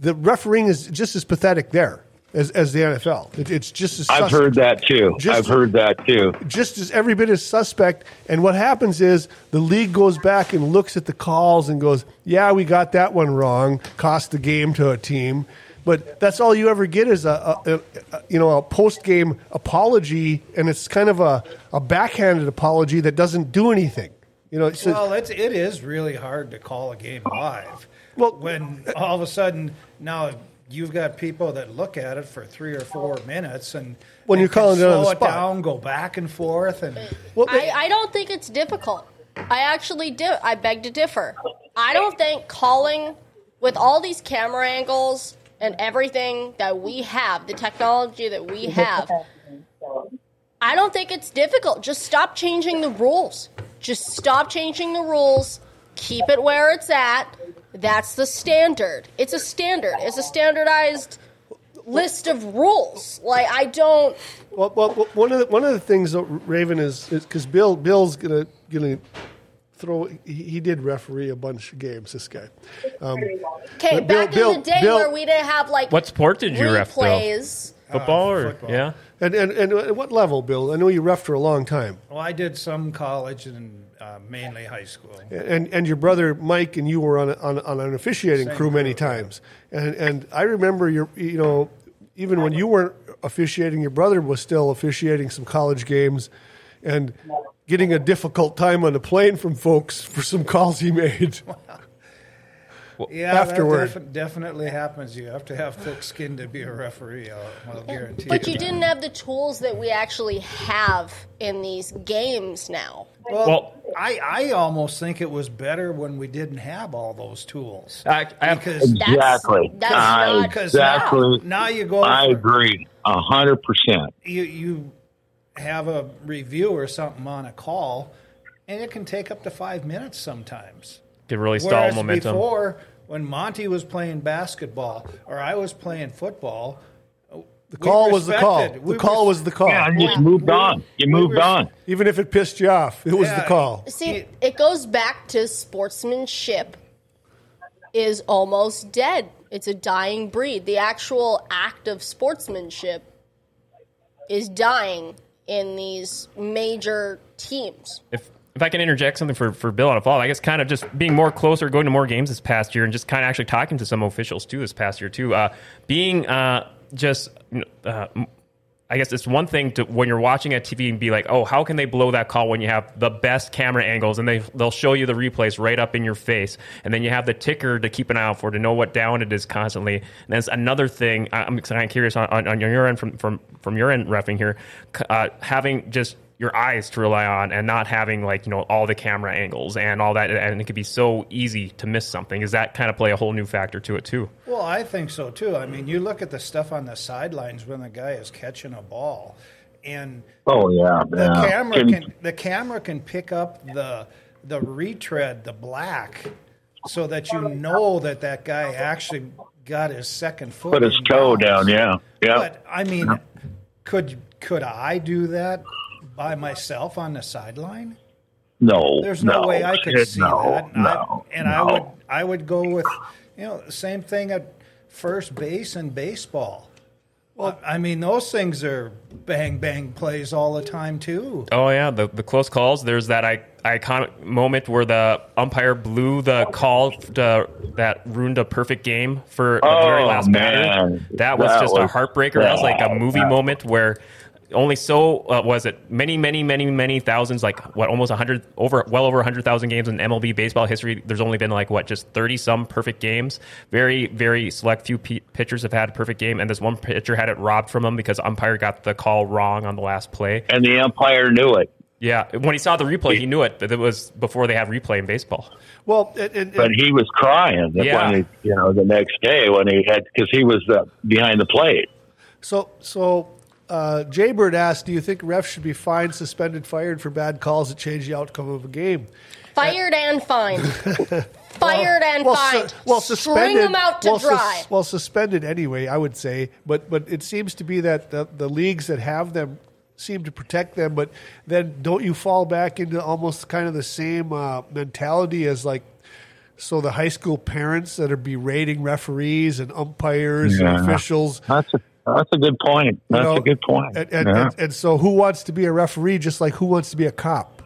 the refereeing is just as pathetic there as, as the NFL. It, it's just as I've heard that too. Just- I've heard that too. just as every bit as suspect. And what happens is the league goes back and looks at the calls and goes, "Yeah, we got that one wrong. Cost the game to a team." But that's all you ever get is a, a, a you know a post game apology, and it's kind of a, a backhanded apology that doesn't do anything. You know, so, Well, it's it is really hard to call a game live. Well- when all of a sudden now you've got people that look at it for three or four minutes, and When and you're can calling it on slow the it spot. down, go back and forth, and well, I, I don't think it's difficult. I actually do. I beg to differ. I don't think calling with all these camera angles and everything that we have, the technology that we have, I don't think it's difficult. Just stop changing the rules. Just stop changing the rules. Keep it where it's at. That's the standard. It's a standard. It's a standardized list of rules. Like I don't Well, well, well, one of the, one of the things that Raven is because Bill Bill's gonna gonna throw. He, he did referee a bunch of games. This guy. Um, Okay, But Bill- back Bill- in the day Bill- where we didn't have like What sport did you ref, Bill? replays. Football or football. yeah? and, and and at what level, Bill? I know you ref for a long time, well, I did some college and uh, mainly high school. and and your brother Mike and you were on a, on, on an officiating Same crew many times, and and I remember your you know even when you weren't officiating, your brother was still officiating some college games, and getting a difficult time on the plane from folks for some calls he made. Yeah, Afterward. that def- definitely happens. You have to have thick skin to be a referee. I'll, I'll guarantee. But you you. didn't have the tools that we actually have in these games now. Well, Well- I, I almost think it was better when we didn't have all those tools. I, I Because Exactly. that's I not- exactly. now you go. I for- agree. A hundred percent. you you have a review or something on a call, and it can take up to five minutes sometimes. Could really stall Whereas momentum. before, when Monty was playing basketball or I was playing football, The call was the call. The We call was the call. Yeah, and just Yeah. moved on. You we moved were- on. Even if it pissed you off, it was the call. See, it goes back to sportsmanship is almost dead. It's a dying breed. The actual act of sportsmanship is dying in these major teams. if if I can interject something for, for Bill on a follow, I guess kind of just being more closer, going to more games this past year, and just kind of actually talking to some officials too this past year too. Uh, being uh, just uh, I guess it's one thing to when you're watching a TV and be like, oh, how can they blow that call when you have the best camera angles and they they'll show you the replays right up in your face, and then you have the ticker to keep an eye out for to know what down it is constantly. And that's another thing. I'm kind of curious on, on, on your end from from from your end refing here, uh, having just your eyes to rely on and not having like you know all the camera angles and all that and it could be so easy to miss something is that kind of play a whole new factor to it too Well, I think so too. I mean, you look at the stuff on the sidelines when the guy is catching a ball, and Oh yeah, the yeah. camera Can- can the camera can pick up the the retread, the black, so that you know that that guy actually got his second foot. put his toe bounds. down. Yeah, yeah. But I mean, could could I do that by myself on the sideline? no, There's no, no, way I could shit, see no, that. And, No, I, and I would I would go with you know the same thing at first base in baseball. Well, I mean those things are bang bang plays all the time too. Oh yeah, the the close calls. There's that I, iconic moment where the umpire blew the call to, that ruined a perfect game for the very Oh, last batter. Oh, that was That just a was- heartbreaker. That was like a movie that- moment where only so uh, was it many many many many thousands like what almost 100 over well over 100,000 games in MLB baseball history there's only been like what just 30 some perfect games very very select few p- pitchers have had a perfect game and this one pitcher had it robbed from him because umpire got the call wrong on the last play and the umpire knew it. yeah, when he saw the replay, he knew it. That it was before they had replay in baseball. Well, and, and, But he was crying Yeah. when he, you know, the next day when he had because he was uh, behind the plate. so so uh, Jaybird asked, "Do you think refs should be fined, suspended, fired for bad calls that change the outcome of a game?" Fired and fined. Fired and well, fined. su- well, String suspended. them out to well, sus- well, suspended anyway. I would say, but but it seems to be that the, the leagues that have them seem to protect them. But then, don't you fall back into almost kind of the same uh, mentality as like. So the high school parents that are berating referees and umpires Yeah. and officials, That's a that's a good point. you That's know, a good point. And, and, Yeah. and, and so, who wants to be a referee just like who wants to be a cop?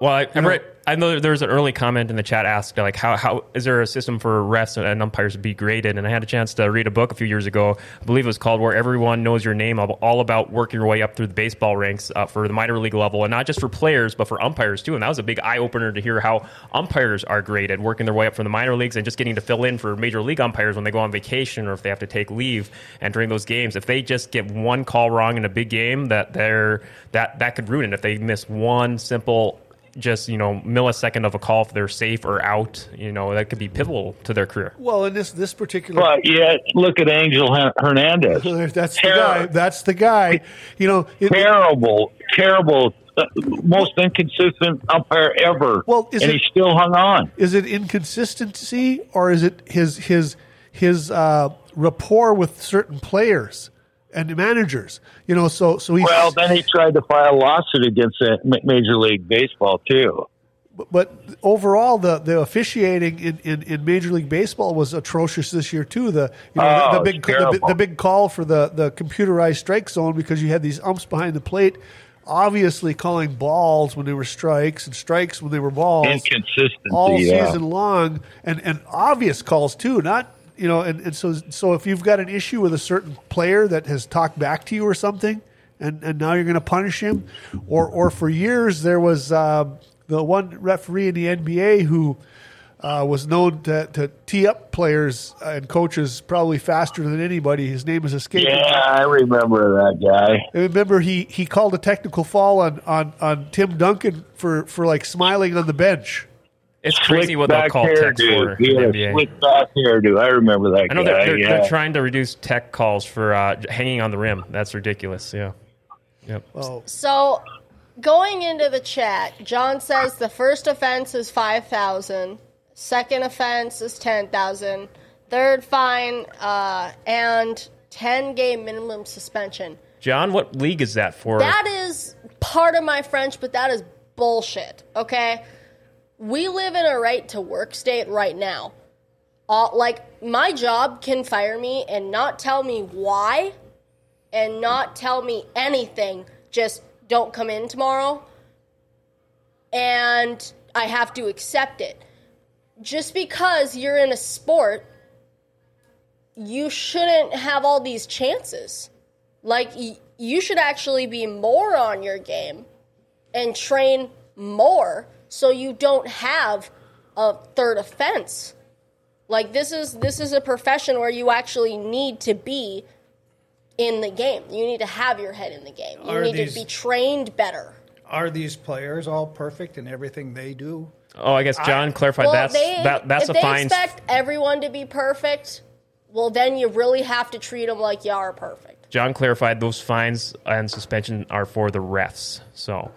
Well, I, I, read, I know there was an early comment in the chat asked like how how is there a system for refs and umpires to be graded? And I had a chance to read a book a few years ago. I believe it was called "Where Everyone Knows Your Name," all about working your way up through the baseball ranks uh, for the minor league level, and not just for players but for umpires too. And that was a big eye opener to hear how umpires are graded, working their way up from the minor leagues and just getting to fill in for major league umpires when they go on vacation or if they have to take leave. And during those games, if they just get one call wrong in a big game, that they're that that could ruin it. If they miss one simple just you know millisecond of a call if they're safe or out you know that could be pivotal to their career Well, in this this particular But yet, look at Angel Hernandez. That's the Terror. guy. That's the guy. You know, it, terrible, terrible, uh, most inconsistent umpire ever. Well, is and it- he still hung on. is it inconsistency or is it his his his uh, rapport with certain players and the managers? You know, so so he's Well, then he tried to file a lawsuit against Major League Baseball too. but overall the the officiating in, in, in Major League Baseball was atrocious this year too. The you know Oh, the, the big the, the big call for the the computerized strike zone because you had these umps behind the plate. Obviously, calling balls when they were strikes and strikes when they were balls. Inconsistency. all yeah. season long and, and obvious calls too not you know and, and so so if you've got an issue with a certain player that has talked back to you or something and, and now you're going to punish him or or for years there was um, the one referee in the NBA who uh, was known to, to tee up players and coaches probably faster than anybody. His name is escaping. Yeah, I remember that guy. I remember he, he called a technical foul on, on, on Tim Duncan for, for like smiling on the bench. It's crazy what they'll call text for hairdo. in the NBA. slick back hairdo. I remember that I know guy. they're, they're, yeah. they're trying to reduce tech calls for uh, hanging on the rim. That's ridiculous. Yeah. Yep. Oh, So, going into the chat, John says the first offense is 5,000, second offense is 10,000, third fine, uh, and 10 game minimum suspension. John, what league is that for? That is part of my French, but that is bullshit, okay? We live in a right to work state right now. Like, my job can fire me and not tell me why and not tell me anything. Just don't come in tomorrow. And I have to accept it. Just because you're in a sport you shouldn't have all these chances. Like you should actually be more on your game and train more so you don't have a third offense. Like this is this is a profession where you actually need to be in the game. You need to have your head in the game. You Are need these- to be trained better. Are these players all perfect in everything they do? Oh, I guess John clarified Well, that's they, that, that's if a they fine. expect everyone to be perfect, well, then you really have to treat them like you are perfect. John clarified those fines and suspension are for the refs. So,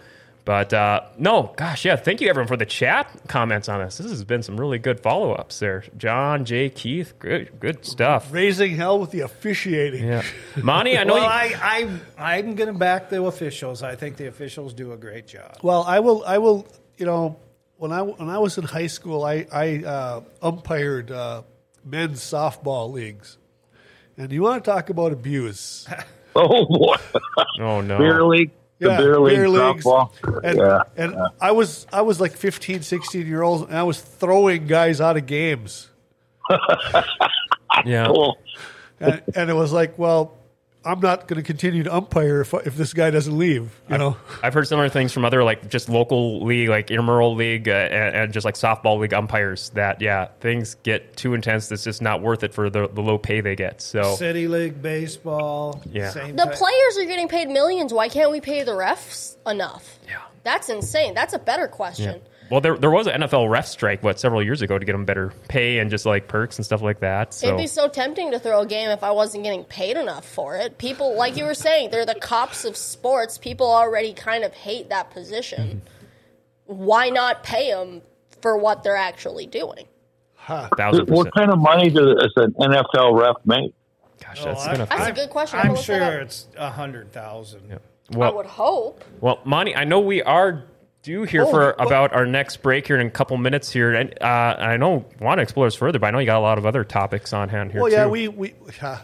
but uh, no, gosh, yeah. Thank you everyone for the chat comments on this. This has been some really good follow ups there. John, Jay, Keith, good, good stuff. Raising hell with the officiating. Yeah, Monty, I know well, you. I, I, I'm going to back the officials. I think the officials do a great job. Well, I will. I will. You know, when I when I was in high school, I I uh, umpired uh, men's softball leagues, and you want to talk about abuse? Oh boy, oh no, beer league, the Yeah, beer league beer leagues. softball. And, yeah, and I was I was like 15, 16 year olds, and I was throwing guys out of games, yeah. cool. and, and it was like, well, I'm not going to continue to umpire if if this guy doesn't leave. You know, I've heard similar things from other like just local league, like intramural league, uh, and, and just like softball league umpires. That yeah, things get too intense. It's just not worth it for the, the low pay they get. So City League baseball. Yeah. Same The type- players are getting paid millions. Why can't we pay the refs enough? yeah. That's insane. That's a better question. Well, there there was an NFL ref strike what several years ago to get them better pay and just like perks and stuff like that. So It'd be so tempting to throw a game if I wasn't getting paid enough for it. People, like you were saying, they're the cops of sports. People already kind of hate that position. Mm-hmm. Why not pay them for what they're actually doing? thousand What kind of money does an NFL ref make? Gosh, Oh, that's I- That's a good question. I'm I'm gonna look that sure it's a hundred thousand. I Well, would hope. well, Monty, I know we are due here Oh, for what- about our next break here in a couple minutes here, and uh, I know want to explore this further, but I know you got a lot of other topics on hand here. well, yeah, too. we we yeah,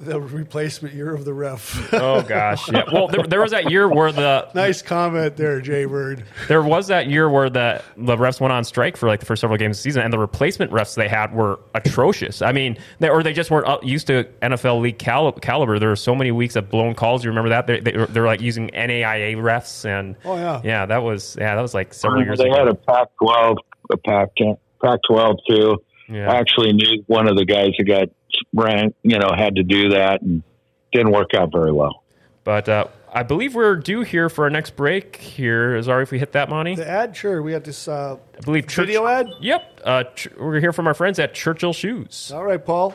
the replacement year of the ref. Oh gosh, yeah. Well, there, there was that year where the nice comment there, Jay Bird. there was that year where the the refs went on strike for like the first several games of the season, and the replacement refs they had were atrocious. I mean, they, or they just weren't up, used to NFL league cal- caliber. There were so many weeks of blown calls. You remember that? They, they, they're like using NAIA refs, and Oh, yeah. yeah, that was yeah, that was like several years ago. They ago. had a Pac-12, a Pac, Pac-12 too. Yeah. I actually knew one of the guys who got ranked, you know, had to do that and didn't work out very well. But uh, I believe we're due here for our next break. Here, sorry if we hit that, Monty. The ad, sure. We had this. Uh, I believe Church- Video ad? Yep, uh, ch- we're here from our friends at Churchill Shoes. all right, Paul.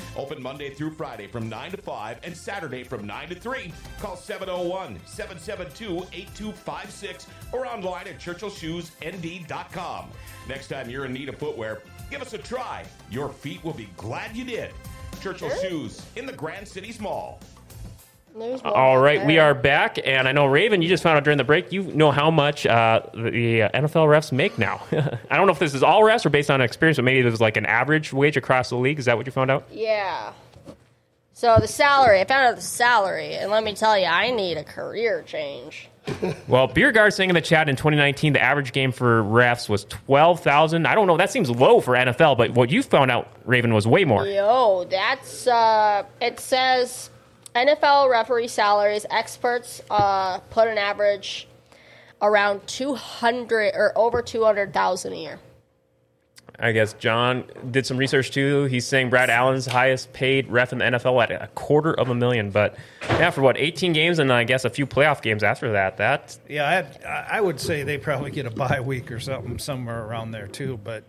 Open Monday through Friday from 9 to 5 and Saturday from 9 to 3. Call 701 772 8256 or online at churchillshoesnd.com. Next time you're in need of footwear, give us a try. Your feet will be glad you did. Churchill Shoes in the Grand Cities Mall. There's All right, there. we are back, and I know Raven. You just found out during the break. You know how much uh, the uh, NFL refs make now. I don't know if this is all refs or based on experience, but maybe it was like an average wage across the league. Is that what you found out? Yeah. So the salary, I found out the salary, and let me tell you, I need a career change. Well, Beergard saying in the chat in 2019, the average game for refs was twelve thousand. I don't know. That seems low for NFL, but what you found out, Raven, was way more. Yo, that's uh it says NFL referee salaries experts uh put an average around 200 or over 200,000 a year. I guess John did some research too. He's saying Brad Allen's highest paid ref in the NFL at a quarter of a million. But yeah, for what 18 games and I guess a few playoff games after that. That Yeah, I, I would say they probably get a bye week or something somewhere around there too. But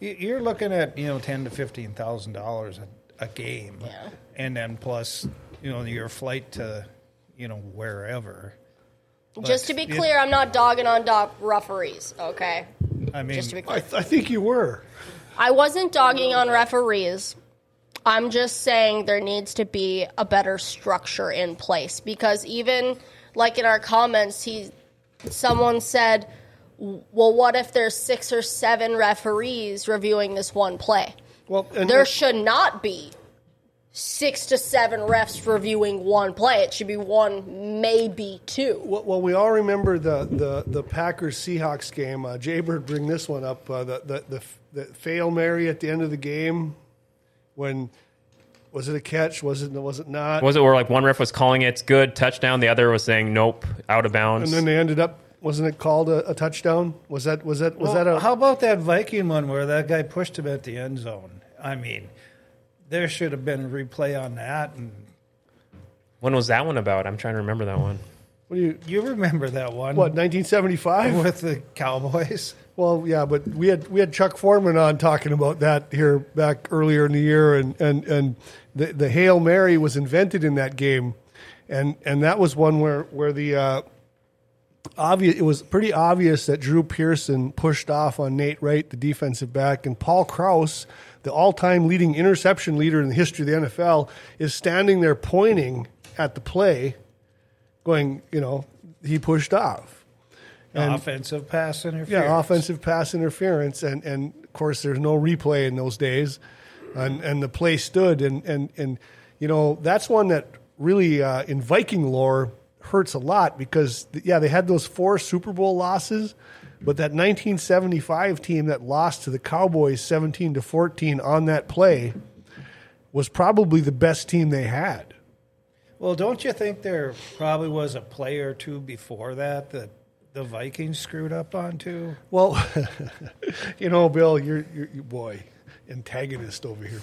you- you're looking at you know ten to fifteen thousand dollars a game, Yeah. and then plus you know your flight to you know wherever. Just to be yeah. clear, I'm not dogging on dog referees, okay? I mean, Just to be I, clear. I think you were. I wasn't dogging on referees. I'm just saying there needs to be a better structure in place because even like in our comments, he someone said, "Well, what if there's six or seven referees reviewing this one play?" Well, and There should not be six to seven refs for reviewing one play. It should be one, maybe two. Well, well, we all remember the the, the Packers Seahawks game. Uh, Jaybird bring this one up. Uh, the, the the the fail Mary at the end of the game when was it a catch? Was it was it not? Was it where like one ref was calling it good touchdown, the other was saying nope, out of bounds? and then they ended up wasn't it called a, a touchdown? Was that was that was Well, that a how about that Viking one where that guy pushed him at the end zone? I mean, there should have been a replay on that. And when was that one about? I'm trying to remember that one. what do you you remember that one? what 1975? with the Cowboys? Well, yeah, but we had we had Chuck Foreman on talking about that here back earlier in the year, and and and the the hail mary was invented in that game, and and that was one where where the uh, obvious it was pretty obvious that Drew Pearson pushed off on Nate Wright, the defensive back, and Paul Krause, the all time leading interception leader in the history of the NFL, is standing there pointing at the play, going, you know, he pushed off. offensive pass interference. Yeah, offensive pass interference, and and of course there's no replay in those days, and and the play stood, and and and you know that's one that really uh, in Viking lore hurts a lot because yeah they had those four Super Bowl losses, but that 1975 team that lost to the Cowboys 17 to 14 on that play was probably the best team they had. Well, don't you think there probably was a play or two before that that the Vikings screwed up on too? Well, you know, Bill, you're, you're you boy, antagonist over here.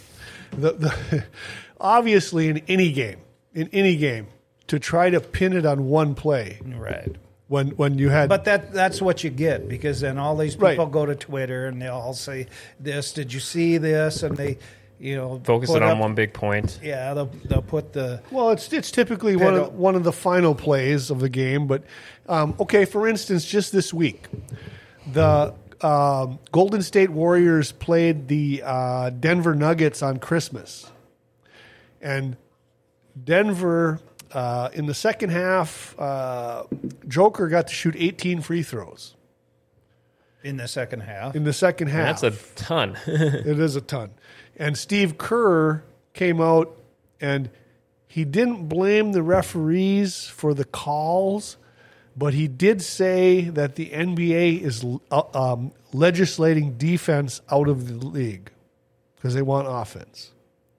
The, the, obviously, in any game, in any game, to try to pin it on one play Right. When when you had But that that's what you get because then all these Right. people go to Twitter and they'll all say this. Did you see this? And they, you know, Focus it on up- one big point. Yeah, they'll they'll put the Well, it's it's typically one of one of the final plays of the game. But um, okay, for instance, just this week, the um, Golden State Warriors played the uh, Denver Nuggets on Christmas, and Denver uh, in the second half, uh, Joker got to shoot 18 free throws in the second half. in the second half. That's a ton. It is a ton. And Steve Kerr came out and he didn't blame the referees for the calls, but he did say that the NBA is uh, um, legislating defense out of the league because they want offense.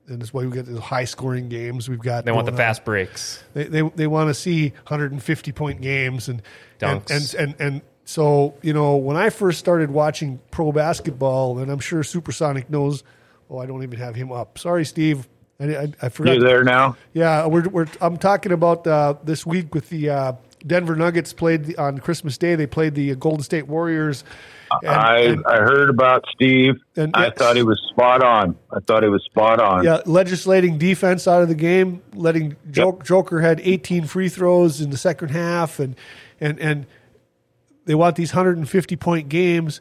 And that's why we get the high scoring games. We've got they want the on. fast breaks. They they, they want to see 150 point games and and, Dunks. and and and so you know when I first started watching pro basketball, and I'm sure Supersonic knows. Oh, I don't even have him up. Sorry, Steve. I, I, I forgot. You there now? Yeah, we're, we're I'm talking about uh, this week with the uh, Denver Nuggets played the, on Christmas Day. They played the Golden State Warriors. And- I and- I heard about Steve. And- I thought he was spot on. I thought he was spot on. Yeah, legislating defense out of the game, letting Joker, Joker had 18 free throws in the second half, and and and they want these 150 point games.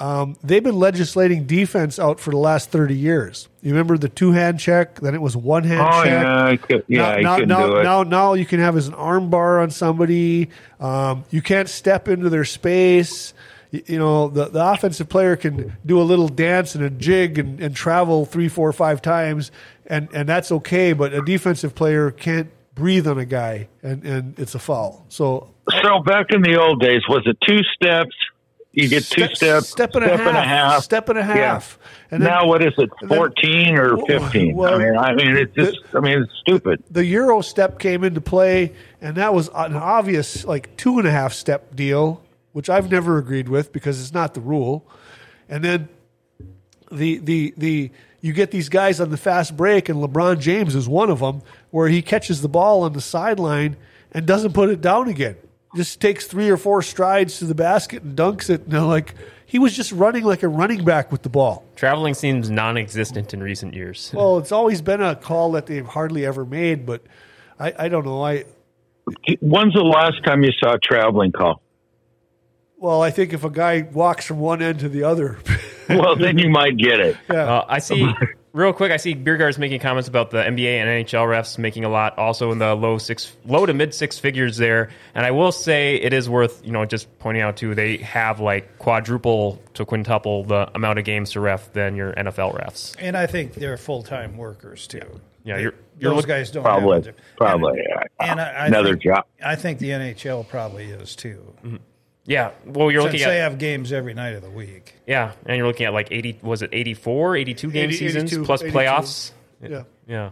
Um, they've been legislating defense out for the last 30 years. You remember the two hand check? Then it was one hand Oh check. yeah, could, yeah, now, now, now, do it. now, now you can have as an arm bar on somebody. Um, you can't step into their space. You, know, the, the offensive player can do a little dance and a jig and, and travel three, four, five times, and, and that's okay. But a defensive player can't breathe on a guy, and, and it's a foul. So so back in the old days, was it two steps? You get two step- steps, step and a half, step and a half. Yeah. And then- now what is it? and then- Fourteen or fifteen? well, I mean, I mean, it's just. I mean, it's stupid. the Euro step came into play, and that was an obvious like two and a half step deal, which I've never agreed with because it's not the rule. And then the the the you get these guys on the fast break, and LeBron James is one of them, where he catches the ball on the sideline and doesn't put it down again. Just takes three or four strides to the basket and dunks it. And they're like he was just running like a running back with the ball. Traveling seems non-existent in recent years. Well, it's always been a call that they've hardly ever made, but I, I don't know. I When's the last time you saw a traveling call? Well, I think if a guy walks from one end to the other, well, then you might get it. Uh, I see, real quick, I see Beergard's making comments about the NBA and NHL refs making a lot, also in the low six, low to mid six figures there. And I will say it is worth, you know, just pointing out too, they have like quadruple to quintuple the amount of games to ref than your NFL refs. And I think they're full time workers too. Yeah, you're, you're Those look- guys don't Probably, have probably And, yeah. and I, I another think, job. I think the NHL probably is too. Yeah. Well, you're Since looking they at have games every night of the week. yeah, and you're looking at like 80. Was it 84, 82 game 80, seasons 82, plus 82. playoffs? Yeah. Yeah.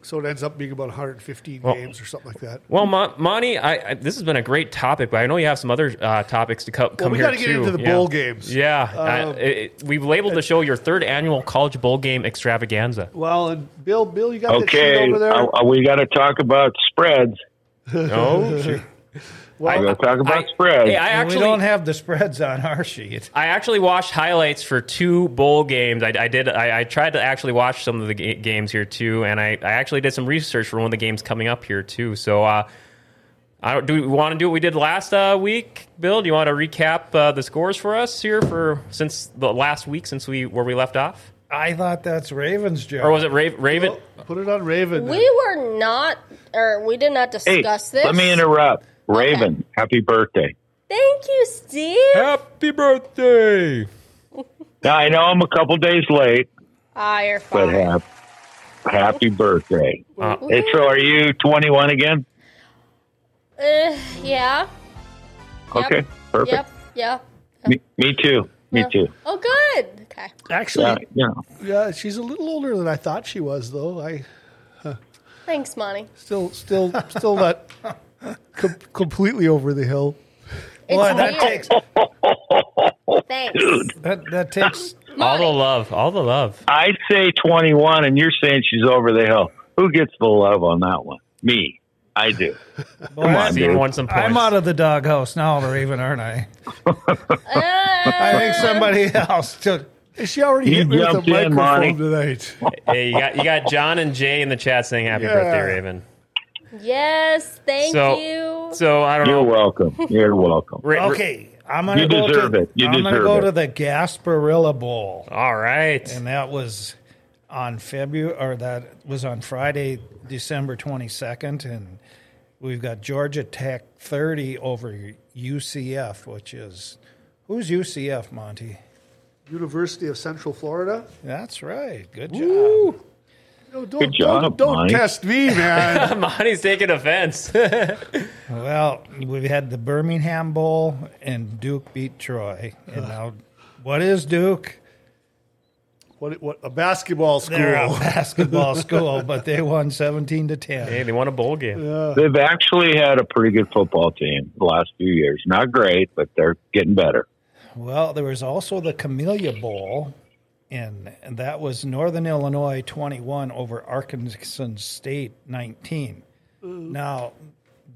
So it ends up being about 115 Well- games or something like that. Well, Mon- Monty, I, I, this has been a great topic, but I know you have some other uh, topics to co- come we here gotta get too. into the Yeah. bowl games. Yeah, Um, uh, it, it- we've labeled the show your third annual college bowl game extravaganza. Well, and Bill, Bill, you got that sheet Okay, over there? uh, we got to talk about spreads. Oh, sure. We got to talk about I- spreads. Hey, I we actually, don't have the spreads on our sheet. I actually watched highlights for two bowl games. I, I did. I, I tried to actually watch some of the ga- games here too, and I, I actually did some research for one of the games coming up here too. So, uh, I don't, do we want to do what we did last uh, week, Bill? Do you want to recap uh, the scores for us here for since the last week since we where we left off, I thought that's Raven's job. or was it Ra- Raven? Put it on Raven. then. We were not, or we did not hey, discuss this. let me interrupt. Raven, happy birthday. Thank you, Steve. Happy birthday! Now, I know I'm a couple days late, Ah, you're but fine. hap- happy birthday. Uh, Hey, so are you 21 again? Uh, yeah. Yep. Okay, perfect. Yep. Yep. Me, me too. Me Yeah. too. Oh, good. Okay. Actually, Yeah, you yeah, she's a little older than I thought she was, though. I Thanks, Monty. still, still, still not com- completely over the hill. It's Boy, that takes Thanks. that, that takes all the love, all the love. I'd say 21, and you're saying she's over the hill. Who gets the love on that one? Me. I do. boy, Come on, I'm- See, dude. won some points. I'm out of the doghouse now, Raven, aren't I? Uh, I think somebody else took. Is she already You hit me with a jumped in, microphone Monty. tonight. hey, you got you got John and Jay in the chat saying happy Yeah. birthday, Raven. Yes. Thank So- you. So I don't You're know. welcome. You're welcome. Ra- ra- Okay, I'm gonna You go deserve to. it. You I'm gonna go it. to the Gasparilla Bowl, All right. and that was on February, or that was on Friday, December 22nd, and we've got Georgia Tech 30 over UCF, which is who's UCF, Monty? University of Central Florida. That's right. Good job. No, don't, Good job, don't, don't Monty. test me, man. Monty's taking offense. Well, we've had the Birmingham Bowl, and Duke beat Troy. And now, what is Duke? what, what a basketball school. They're a basketball school, but they won 17 to 10. hey, they won a bowl game. They've actually had a pretty good football team the last few years. Not great, but they're getting better. Well, there was also the Camellia Bowl, and, and that was Northern Illinois 21 over Arkansas State 19. Now,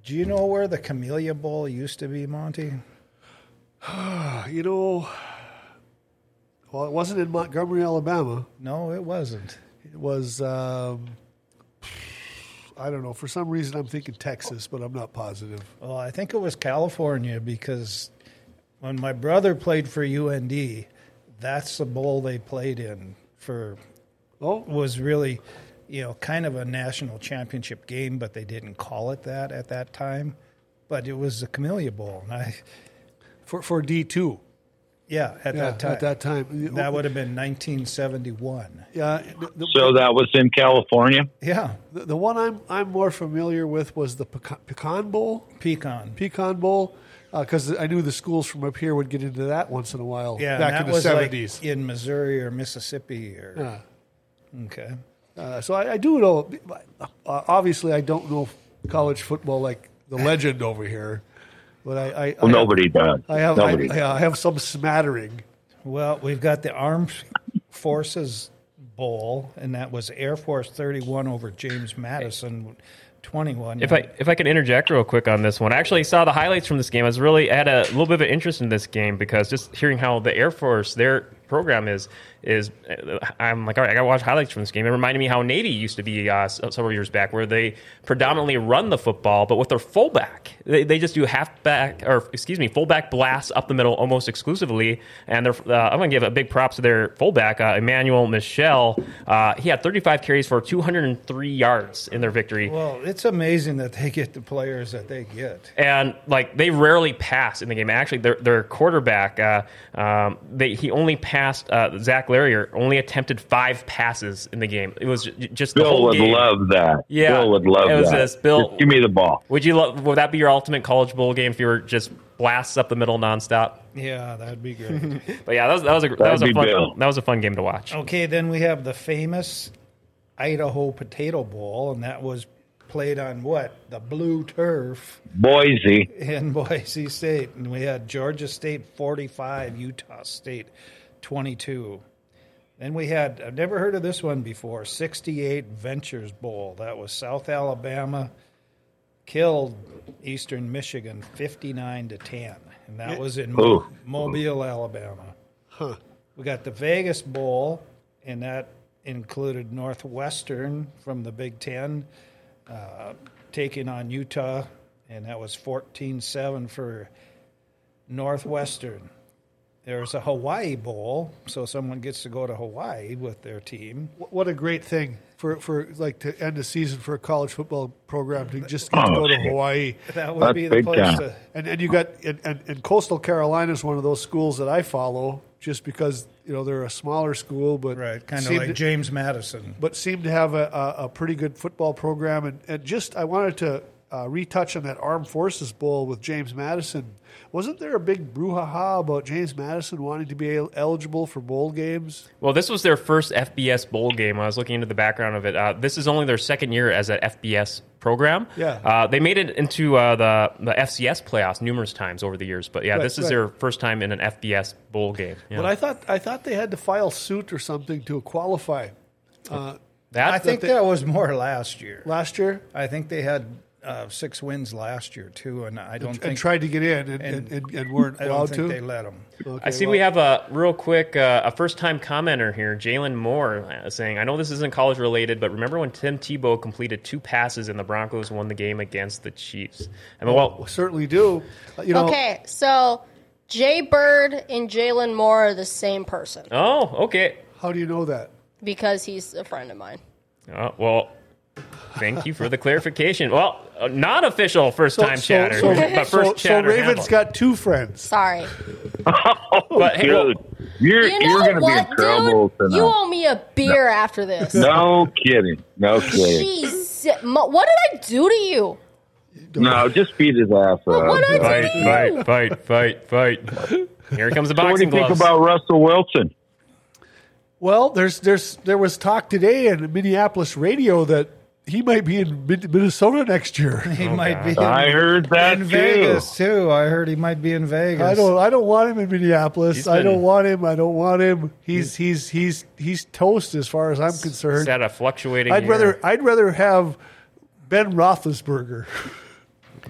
do you know where the Camellia Bowl used to be, Monty? You know, well, it wasn't in Montgomery, Alabama. No, it wasn't. It was, um, I don't know. For some reason, I'm thinking Texas, but I'm not positive. Well, I think it was California because when my brother played for UND, that's the bowl they played in for Oh, was really, you know, kind of a national championship game, but they didn't call it that at that time. But it was the Camellia Bowl, and I, for for D two. yeah, at Yeah, that time, at that time. that would have been 1971. Yeah, the, the, So that was in California. Yeah, the, the one I'm I'm more familiar with was the Pecan, Pecan Bowl. pecan. Pecan Bowl, because I knew the schools from up here would get into that once in a while. Yeah, back and in the was like seventies. in Missouri or Mississippi or Yeah. okay. Uh, so I, I do know. Uh, obviously, I don't know college football like the legend over here, but I, I, Well, I nobody does. I have I, nobody. I have some smattering. Well, we've got the Armed Forces Bowl, and that was Air Force 31 over James Madison 21. If I if I can interject real quick on this one, I actually saw the highlights from this game. I was really I had a little bit of an interest in this game because just hearing how the Air Force their program is is uh, I'm like, all right, I got to watch highlights from this game. It reminded me how Navy used to be uh, several years back, where they predominantly run the football, but with their fullback, they, they just do halfback or excuse me, fullback blasts up the middle almost exclusively. And they're, uh, I'm going to give a big props to their fullback, uh, Emmanuel Michel. Uh, he had 35 carries for 203 yards in their victory. Well, it's amazing that they get the players that they get. and like they rarely pass in the game. Actually, their their quarterback, uh, um, they, he only passed uh, Zac Larrier only attempted five passes in the game. It was j- just the Bill whole would game. love that. Yeah, Bill would love it was that. this, Bill- Just give me the ball. Would you lo- would that be your ultimate college bowl game if you were just blasts up the middle nonstop? Yeah, that'd be great. But yeah, that was that was a that That'd was a fun Bill. that was a fun game to watch. okay, then we have the famous Idaho Potato Bowl, and that was played on what? The blue turf Boise. in Boise State. And we had Georgia State 45, Utah State 22. Then we had, I've never heard of this one before, 68 Ventures Bowl. That was South Alabama killed Eastern Michigan 59 to 10. And that was in Mo- Mobile, Alabama. We got the Vegas Bowl, and that included Northwestern from the Big Ten uh, taking on Utah, and that was 14 7 for Northwestern. There's a Hawaii Bowl, so someone gets to go to Hawaii with their team. What a great thing for, for like to end a season for a college football program to just get to Oh, go to. Oh, Hawaii. That would That's be the place time. to. And and you got and, and, and coastal Carolina is one of those schools that I follow just because you know they're a smaller school, but Right, kind of like to- James Madison. but seem to have a, a, a pretty good football program. And, and just I wanted to uh, retouch on that Armed Forces Bowl with James Madison. Wasn't there a big brouhaha about James Madison wanting to be el- eligible for bowl games? Well, this was their first FBS bowl game. I was looking into the background of it. Uh, this is only their second year as an FBS program. Yeah. Uh, they made it into uh, the the FCS playoffs numerous times over the years, but yeah, Right, this is right. their first time in an FBS bowl game. Yeah. But I thought I thought they had to file suit or something to qualify uh, that I think they- that was more last year. last year I think they had uh, six wins last year too, and I don't and think tried to get in and, and, and- and, and weren't I allowed don't think to. they let them. Okay, I see well, we have a real quick uh, a first time commenter here, Jalen Moore, uh, saying, "I know this isn't college related, but remember when Tim Tebow completed two passes and the Broncos won the game against the Chiefs?" I mean, well, we certainly do. Uh, You know, Okay, so Jay Bird and Jalen Moore are the same person oh, okay. how do you know that? because he's a friend of mine. Uh, well, thank you for the clarification. Well, uh, not official first time chatter, so, but so, first so chatter. Raven's handle. got two friends. Sorry. But hey, well- Dude, you're, You you're going to be in trouble dude? tonight. You owe me a beer after this. no kidding. No kidding. Jeez, what did I do to you? No, just beat his ass up. what did I do Fight, you? fight, fight, fight, fight. Here comes the So what do you boxing think about Russell Wilson? Well, there's there's there was talk today in Minneapolis radio that he might be in Minnesota next year. He oh, might be in, I heard that in too. Vegas too. I heard he might be in Vegas. I don't I don't want him in Minneapolis. He's I don't want him. I don't want him. He's he's he's he's toast as far as I'm concerned. It's at a fluctuating. I'd year. rather I'd rather have Ben Roethlisberger.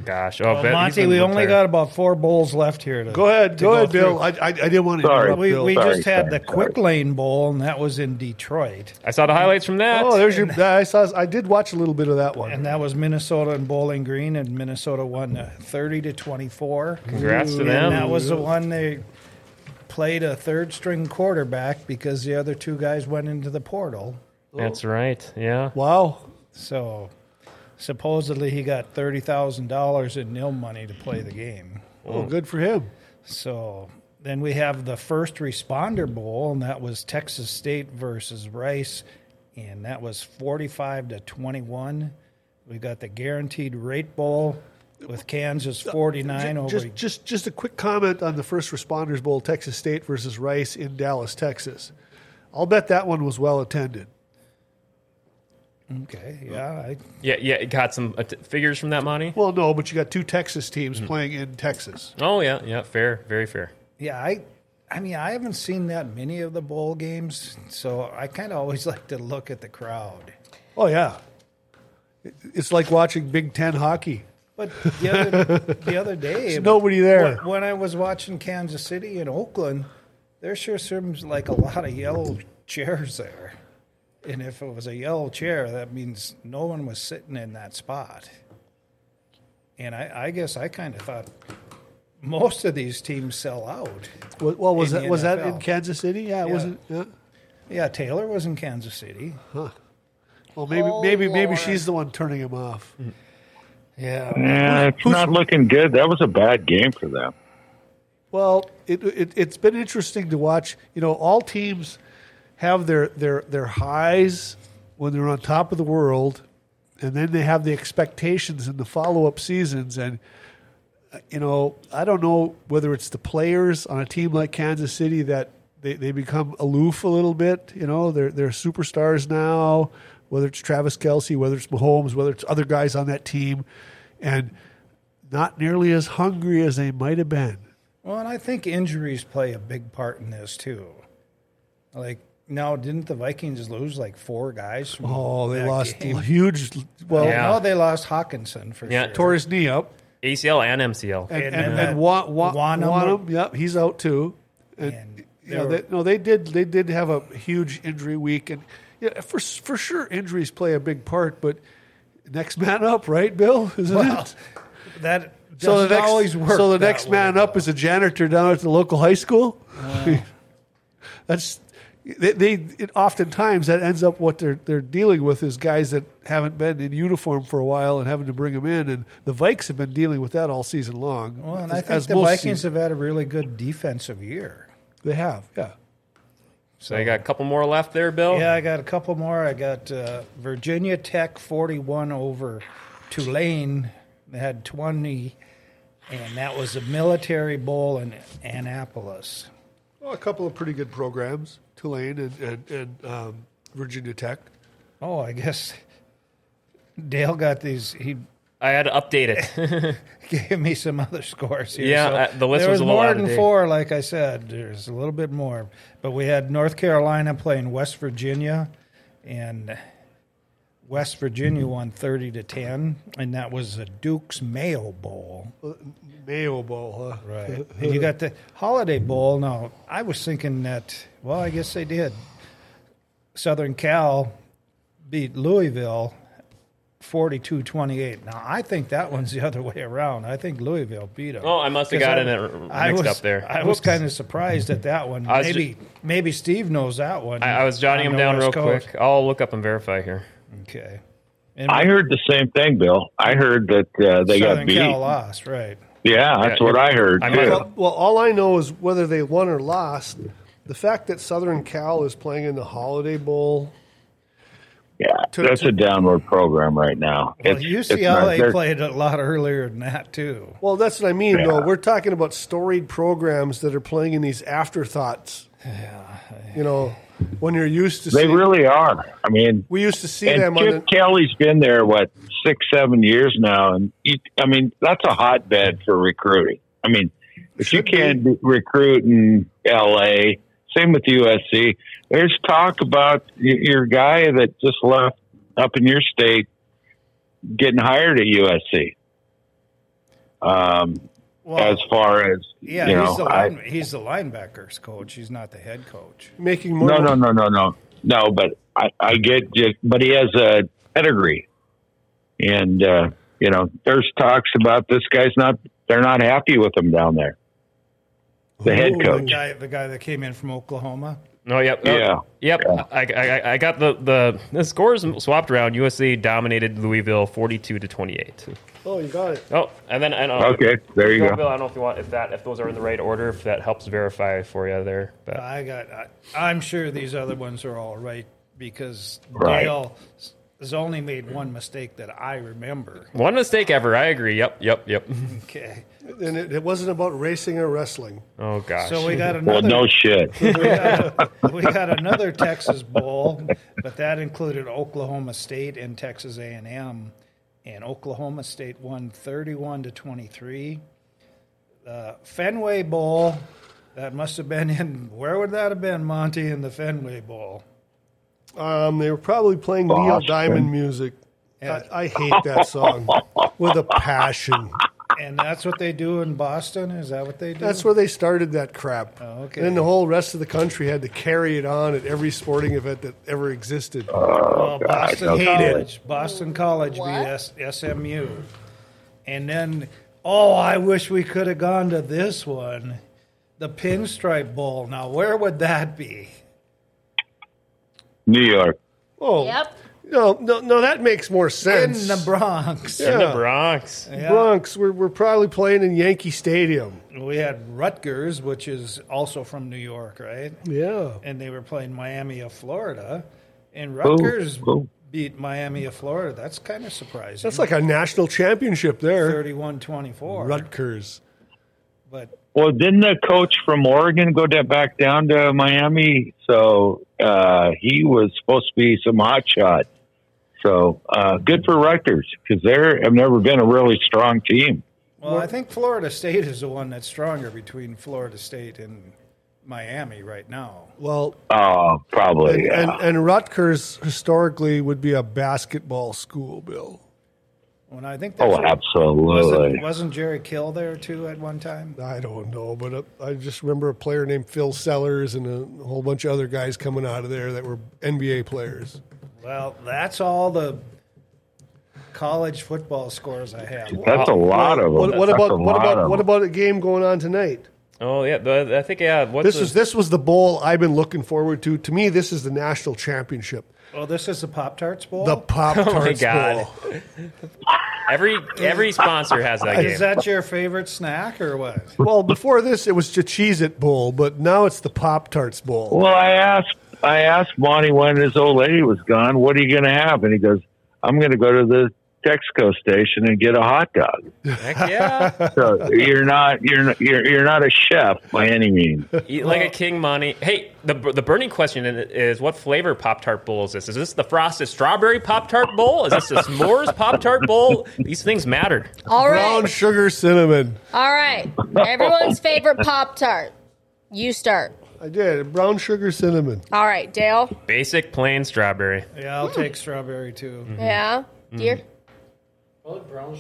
Gosh, oh, Well, Monty, we only retired. got about four bowls left here. To, Go ahead, to go ahead, through. Bill. I, I I didn't want to Sorry. interrupt We, Bill. we Sorry, just had sorry, the Quick Lane Bowl, and that was in Detroit. I saw the highlights from that. oh, there's your. I saw. I did watch a little bit of that one. And that was Minnesota and Bowling Green, and Minnesota won uh, 30 to 24. Congrats to And them. that was the one they played a third string quarterback because the other two guys went into the portal. That's right. Yeah. wow. So supposedly he got $30,000 in nil money to play the game. Oh, good for him. So then we have the first responder bowl, and that was Texas State versus Rice, and that was 45 to 21. We got the guaranteed rate bowl with Kansas uh, 49 over. Just, just, just a quick comment on the First Responders Bowl, Texas State versus Rice in Dallas, Texas. I'll bet that one was well attended. Okay, yeah, I, Yeah, yeah. it Got some uh, t- figures from that, Monty. Well, no, but you got two Texas teams Hmm. playing in Texas. Oh yeah, yeah. Fair, very fair. yeah, I. I mean, I haven't seen that many of the bowl games, so I kind of always like to look at the crowd. Oh yeah, It- it's like watching Big Ten hockey. But the other, the other day, There's nobody there. When, when I was watching Kansas City and Oakland, there sure seems like a lot of yellow chairs there. And if it was a yellow chair, that means no one was sitting in that spot. And I, I guess I kind of thought most of these teams sell out. Well, well, was that the was that in Kansas City? Yeah, it Yeah. wasn't. Yeah. Yeah, Taylor was in Kansas City. Huh. Well, maybe Oh, maybe maybe she's the one turning him off. Mm. Yeah. Yeah, it's not looking good. That was a bad game for them. Well, it, it it's been interesting to watch. You know, all teams have their their their highs when they're on top of the world, and then they have the expectations in the follow up seasons. And you know, I don't know whether it's the players on a team like Kansas City that they, they become aloof a little bit. You know, they're they're superstars now. Whether it's Travis Kelce, whether it's Mahomes, whether it's other guys on that team, and not nearly as hungry as they might have been. Well, and I think injuries play a big part in this too. Like now, didn't the Vikings lose like four guys? From Oh, they lost game? huge. Well, Yeah. No, they lost Hockenson for Yeah, sure. tore his knee up, ACL and MCL. and And and, then and, that Wa- Wa- Wanham- Wanham, yep, he's out too. And, And you know, they they, no, they did. They did have a huge injury week, and yeah, for for sure, injuries play a big part. But next man up, right, Bill? Isn't Well, it? that So the next, always work. so the that next way, man up though. is a janitor down at the local high school. That's they, they it, oftentimes that ends up what they're they're dealing with is guys that haven't been in uniform for a while and having to bring them in, and the Vikes have been dealing with that all season long. Well, and as- I think the Vikings seasons- have had a really good defensive year. they have, yeah. So you got a couple more left there, Bill. Yeah, I got a couple more. I got uh, Virginia Tech 41 over Tulane. They had 20, and that was a military bowl in Annapolis. Well, a couple of pretty good programs, Tulane and and, and um, Virginia Tech. Oh, I guess Dale got these. He I had to update it. gave me some other scores here. Yeah, So uh, the list there was was, a more than four. Like I said, there's a little bit more. But we had North Carolina playing West Virginia, and West Virginia won thirty to ten, and that was the Duke's Mayo Bowl. Mayo Bowl, huh? Right. and you got the Holiday Bowl. Now, I was thinking that, well, I guess they did. Southern Cal beat Louisville 42 28. Now, I think that one's the other way around. I think Louisville beat them. Oh, I must have gotten it mixed up there. I was kind of surprised at that one. I was Maybe maybe Steve knows that one. I, I was jotting on them the down real West Coast. quick. I'll look up and verify here. Okay. And I heard the same thing, Bill. I heard that uh, they Southern got beat. Southern Cal lost, right. Yeah, that's Yeah, what I heard I too. Well, well, all I know is whether they won or lost. The fact that Southern Cal is playing in the Holiday Bowl. yeah, to- that's to- a downward program right now. Well, It's- it's not- UCLA played a lot earlier than that, too. Well, that's what I mean, though. We're talking about storied programs that are playing in these afterthoughts. Yeah, you know, when you're used to They seeing, really are. I mean, we used to see and them Chip the, Kelly's been there what six, seven years now, and he, I mean that's a hotbed for recruiting. I mean, if you can't be- recruit in L.A., same with USC. There's talk about your guy that just left up in your state getting hired at USC. Um, Well, as far as Yeah, you he's, know, the I, he's the linebackers coach. He's not the head coach. making more. no, no, no, no, no, no. But I, I get, you, but he has a pedigree, and uh, you know, there's talks about this guy's not. They're not happy with him down there. The head Ooh. The coach. guy, the guy that came in from Oklahoma. Oh, yep. oh, Yeah. Yep. I, I, I got the, the the scores swapped around. USC dominated Louisville forty two to twenty eight. Oh, you got it. Oh, and then I know. Uh, okay, there you Bill, go. I don't know if you want if that if those are in the right order. If that helps verify for you there. But I got. I, I'm sure these other ones are all right because Right. Dale has only made one mistake that I remember. one mistake ever. I agree. Yep. Yep. Yep. Okay, And it, it wasn't about racing or wrestling. Oh gosh. so we got another. Well, another. no shit. we, got a, we got another Texas bowl, but that included Oklahoma State and Texas A&M, and Oklahoma State won 31 to 23. The Fenway Bowl, that must have been in where would that have been, Monty, in the Fenway Bowl? Um, they were probably playing Neil Diamond music. Yeah. I, I hate that song with a passion. And that's what they do in Boston. Is that what they do? That's where they started that crap. Oh, okay. And then the whole rest of the country had to carry it on at every sporting event that ever existed. Well, Boston okay. Hate it. College. Boston College What? beat S- SMU. And then, oh, I wish we could have gone to this one, the Pinstripe Bowl. Now, where would that be? New York. oh, Yep. no, no, no, that makes more sense. In sense. the Bronx. In the Yeah. Bronx. Yeah. Bronx, we're, we're probably playing in Yankee Stadium. We had Rutgers, which is also from New York, right? Yeah. And they were playing Miami of Florida. And Rutgers oh. beat Miami of Florida. That's kind of surprising. That's like a national championship there. 31 24. Rutgers. But Well, didn't the coach from Oregon go da- back down to Miami? So uh, he was supposed to be some hot shot. So uh, good for Rutgers because they have never been a really strong team. Well, I think Florida State is the one that's stronger between Florida State and Miami right now. Well, Oh, probably. and, yeah. and, and Rutgers historically would be a basketball school, Bill. When I think oh, absolutely. wasn't, wasn't Jerry Kill there too at one time? I don't know, but uh, I just remember a player named Phil Sellers and a whole bunch of other guys coming out of there that were NBA players. Well, that's all the college football scores I have. That's a lot of them. What, what about what about what about a game going on tonight? Oh yeah, the, I think yeah. What's This the- is this was the bowl I've been looking forward to. To me, this is the national championship, Oh, this is the Pop Tarts Bowl. the Pop Tarts oh God. Bowl. every every sponsor has that game. is that your favorite snack or what? Well, before this, it was the Cheez It Bowl, but now it's the Pop Tarts Bowl. Well, I asked I asked Monty when his old lady was gone, what are you going to have? And he goes, I'm going to go to the Texaco station and get a hot dog. Heck yeah, So you're not you're not, you're you're not a chef by any means. eat like a king, money. Hey, the the burning question is, what flavor Pop Tart bowl is this? Is this the frosted strawberry Pop Tart bowl? Is this the s'mores Pop Tart bowl? These things matter. All right, Brown sugar cinnamon. All right. Everyone's favorite Pop Tart. You start. I did brown sugar cinnamon. All right, Dale. Basic plain strawberry. Yeah, I'll hmm. take strawberry too. Yeah. Mm-hmm. Dear.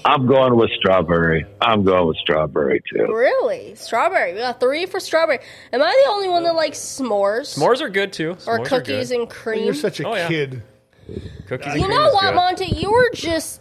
I'm going with strawberry. I'm going with strawberry too. Really? Strawberry. We got three for strawberry. Am I the only one that likes s'mores? S'mores are good too. or S'mores are cookies good. and cream? You're such a Oh, yeah. kid. cookies. and you cream know is what, good. Monty? You were just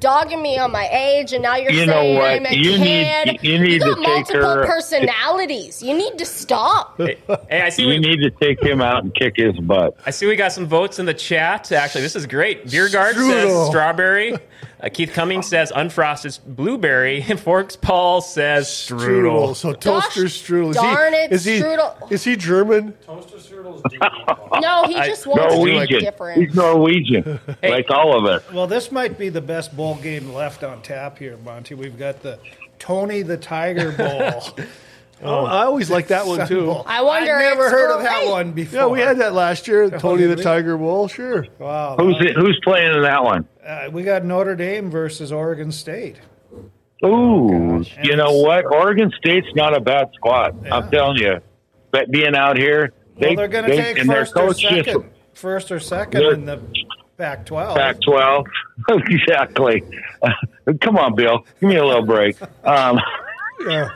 dogging me on my age, and now you're You know saying what? I'm a You kid. need- you need got to take multiple her- personalities. You need to stop. Hey, I see. You We, need to take him out and kick his butt. I see we got some votes in the chat. Actually, this is great. Beergard Strudel. says strawberry. Uh, Keith Cummings says unfrosted blueberry. And Forks Paul says strudel. Strudel. So Gosh toaster strudel. Is darn he, it, is he, strudel. Is he German? Toaster strudel is No, he I- just wants to be different. He's Norwegian, like all of us. Well, this might be the best bowl game left on tap here, Monty. We've got the Tony the Tiger Bowl. Oh, I always like that one too. Bowl. I wonder I've never heard of that great. one before. Yeah, we had that last year. Tony the? Tiger Bowl. Sure. Wow. Who's who's playing in that one? Uh, we got Notre Dame versus Oregon State. Ooh, you know what? Oregon State's not a bad squad. I'm telling you. But being out here, they, well, they're going to they- take first or coach just second. First or second in the Pac-12. Pac-12. exactly. come on, Bill. Give me a little break. Um, Yeah.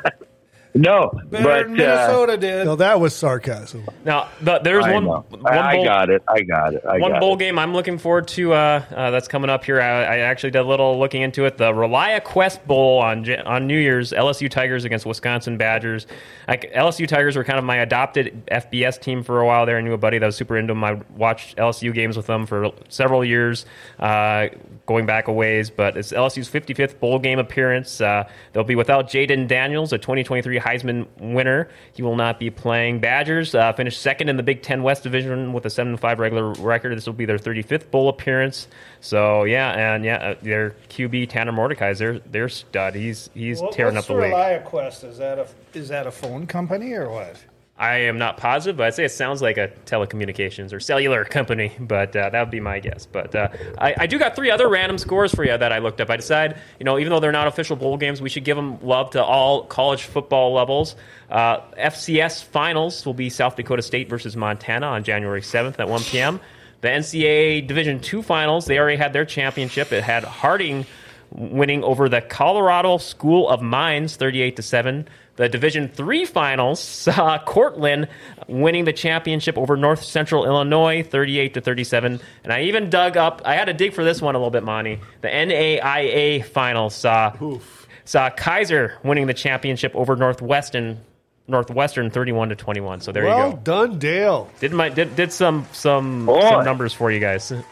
No, Better but than uh, Minnesota did. No, that was sarcasm. Now, the, there's I one. know. one I, I bowl- got it. I got it. I One got bowl it. game I'm looking forward to uh, uh, that's coming up here. I, I actually did a little looking into it. The ReliaQuest Bowl on on New Year's. LSU Tigers against Wisconsin Badgers. I, LSU Tigers were kind of my adopted FBS team for a while there. I knew a buddy that was super into them. I watched LSU games with them for several years, uh, going back a ways. But it's LSU's 55th bowl game appearance. Uh, they'll be without Jayden Daniels, a 2023 Heisman winner. He will not be playing. Badgers uh, finished second in the Big Ten West Division with a 7 5 regular record. This will be their 35th bowl appearance. So, yeah, and yeah, uh, their QB, Tanner Mordecai, is their, their stud. He's, he's What- tearing up the league. What's ReliaQuest? Is that a is that a phone company or what? I am not positive, but I'd say it sounds like a telecommunications or cellular company, but uh, that would be my guess. But uh, I, I do got three other random scores for you that I looked up. I decided, you know, even though they're not official bowl games, we should give them love to all college football levels. Uh, FCS finals will be South Dakota State versus Montana on January 7th at 1 p.m. The NCAA Division II finals, they already had their championship. It had Harding winning over the Colorado School of Mines 38 to 7. The Division Three finals saw uh, Cortland winning the championship over North Central Illinois, 38 to 37. And I even dug up. I had to dig for this one a little bit, Monty. The NAIA finals uh, saw saw Keiser winning the championship over Northwestern, Northwestern, 31 to 21. So there well you go. Well done, Dale. Did my did, did some some Boy. some numbers for you guys.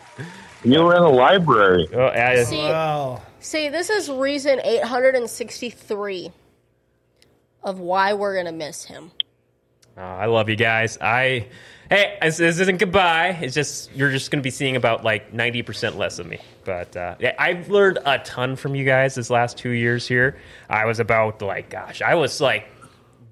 You were in the library. Oh, I- See, Wow. see, this is reason 863 of why we're gonna miss him. Oh, I love you guys. I hey, this, isn't goodbye. It's just you're just going to be seeing about like ninety percent less of me. But uh, yeah, I've learned a ton from you guys this last two years here. I was about like, gosh, I was like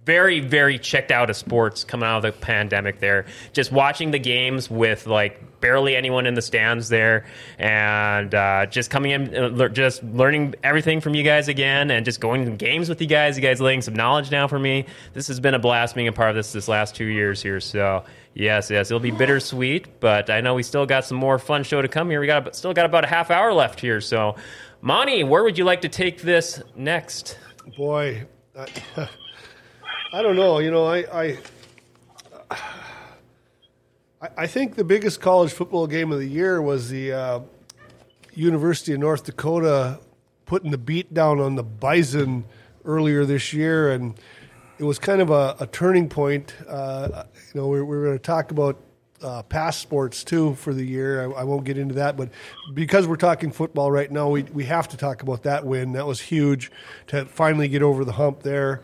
very very checked out of sports coming out of the pandemic there. Just watching the games with like barely anyone in the stands there and uh, just coming in uh, just learning everything from you guys again and just going to games with you guys. You guys laying some knowledge down for me. This has been a blast being a part of this this last two years here. So yes yes it'll be bittersweet but i know we still got some more fun show to come here. We got still got about a half hour left here. So monty where would you like to take this next? Boy, I don't know. You know, I, I I think the biggest college football game of the year was the uh, University of North Dakota putting the beat down on the Bison earlier this year, and it was kind of a, a turning point. Uh, you know, we're, we're going to talk about uh, sports too for the year. I, I won't get into that, but because we're talking football right now, we we have to talk about that win. That was huge to finally get over the hump there.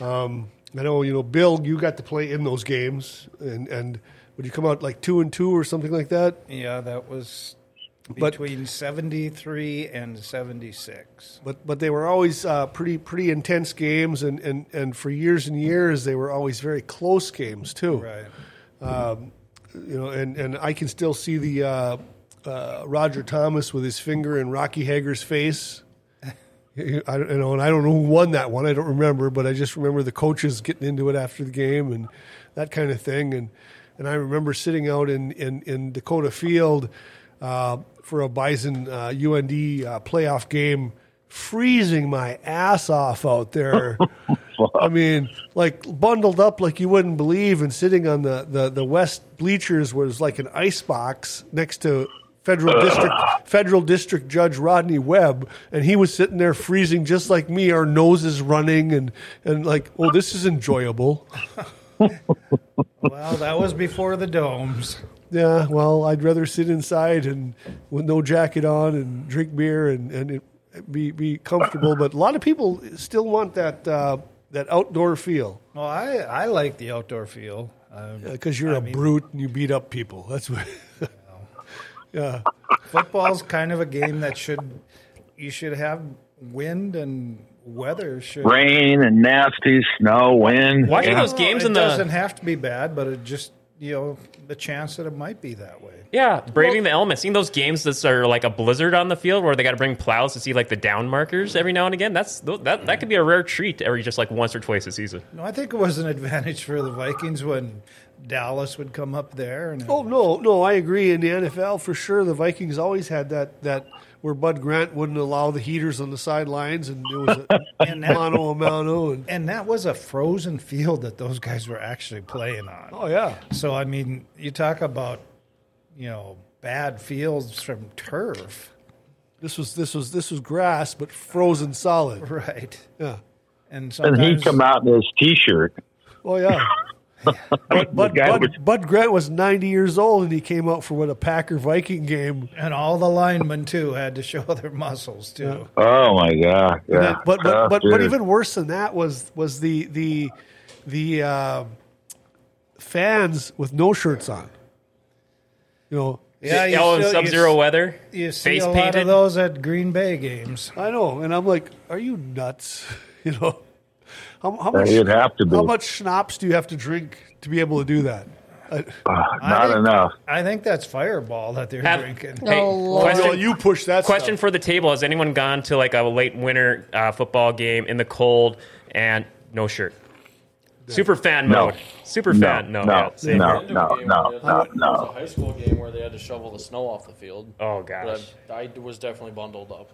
Um, I know, you know, Bill, you got to play in those games, and and would you come out like two and two or something like that? Yeah, that was But- between 73 and 76. But but they were always uh, pretty pretty intense games, and, and, and for years and years they were always very close games too. Right. You know, and, and I can still see the uh, uh, Roger Thomas with his finger in Rocky Hager's face. I you know, and I don't know who won that one. I don't remember, but I just remember the coaches getting into it after the game and that kind of thing. And and I remember sitting out in in, in Dakota Field uh, for a Bison uh, UND uh, playoff game, freezing my ass off out there. I mean, like bundled up like you wouldn't believe, and sitting on the, the, the west bleachers was like an ice box next to federal district federal district judge Rodney Webb, and he was sitting there freezing just like me, our noses running, and and like, oh, this is enjoyable. Well, that was before the domes. Yeah, well, I'd rather sit inside and with no jacket on and drink beer and and it, be be comfortable. But a lot of people still want that uh, that outdoor feel Well, I, I like the outdoor feel. Um, because you're I a mean, brute and you beat up people. That's what. yeah, Football's kind of a game that should you should have wind and weather should Rain and nasty snow, wind. Watching Yeah. those games it in the doesn't have to be bad, but it just you know the chance that it might be that way. Yeah, braving the elements. Seeing those games that are like a blizzard on the field where they got to bring plows to see like the down markers every now and again. That's that that could be a rare treat every just like once or twice a season. No, I think it was an advantage for the Vikings when Dallas would come up there and Oh no, no, I agree. In the NFL, for sure, the Vikings always had that that where Bud Grant wouldn't allow the heaters on the sidelines, and it was a And that- mano a mano, and and that was a frozen field that those guys were actually playing on. oh yeah, So I mean, you talk about you know bad fields from turf, this was this was this was grass, but frozen solid. right? Yeah. And And he'd come out in his T-shirt. Oh yeah. But Bud, guy Bud, was- Bud Grant was 90 years old, and he came out for what a Packer Viking game. and all the linemen too had to show their muscles too. Oh my god! Yeah, then- but but Tough but, but even worse than that was was the the the uh, fans with no shirts on. You know, Yeah, you oh, still- sub zero you, weather. You see face a lot of those at Green Bay games. I know, and I'm like, are you nuts? You know, how, how much you'd have to be. how much schnapps do you have to drink to be able to do that? I, Ah, not think- enough. I think that's Fireball that they're Have- drinking. Hey, Oh, Lord. question, well, you push that question stuff. for the table: Has anyone gone to like a late winter uh, football game in the cold and no shirt? Super fan No. mode. Super No, fan. No. no, yeah, same no. here. There was a game no, where no, there no. was a high school game where they had to shovel the snow off the field. Oh gosh. But I, I was definitely bundled up.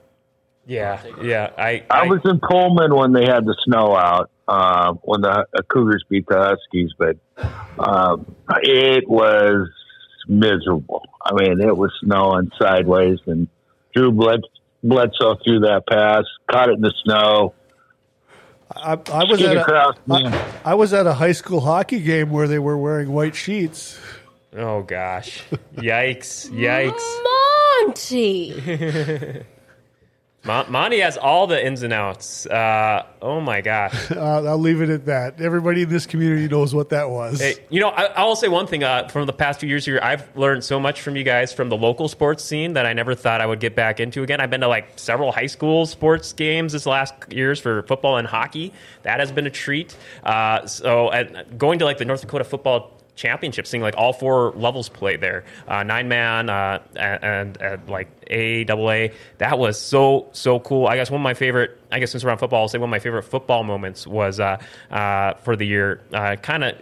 Yeah, yeah. I, I was in Pullman when they had the snow out, uh, when the uh, Cougars beat the Huskies, but um, it was miserable. I mean, it was snowing sideways, and Drew Bled- Bledsoe threw that pass, caught it in the snow. I, I was at a, across, I, man. I was at a high school hockey game where they were wearing white sheets. oh gosh, yikes, yikes. Monty. Mon- Monty has all the ins and outs. Uh, oh my gosh. Uh, I'll leave it at that. Everybody in this community knows what that was. Hey, you know, I, I will say one thing. Uh, from the past few years here, I've learned so much from you guys from the local sports scene that I never thought I would get back into again. I've been to like several high school sports games this last years for football and hockey. That has been a treat. Uh, so going to like the North Dakota football championship, seeing like all four levels play there, uh, nine man uh, and, and, like A, double A. That was so so cool. I guess one of my favorite. I guess since we're on football, I'll say one of my favorite football moments was uh, uh, for the year. Uh, kind of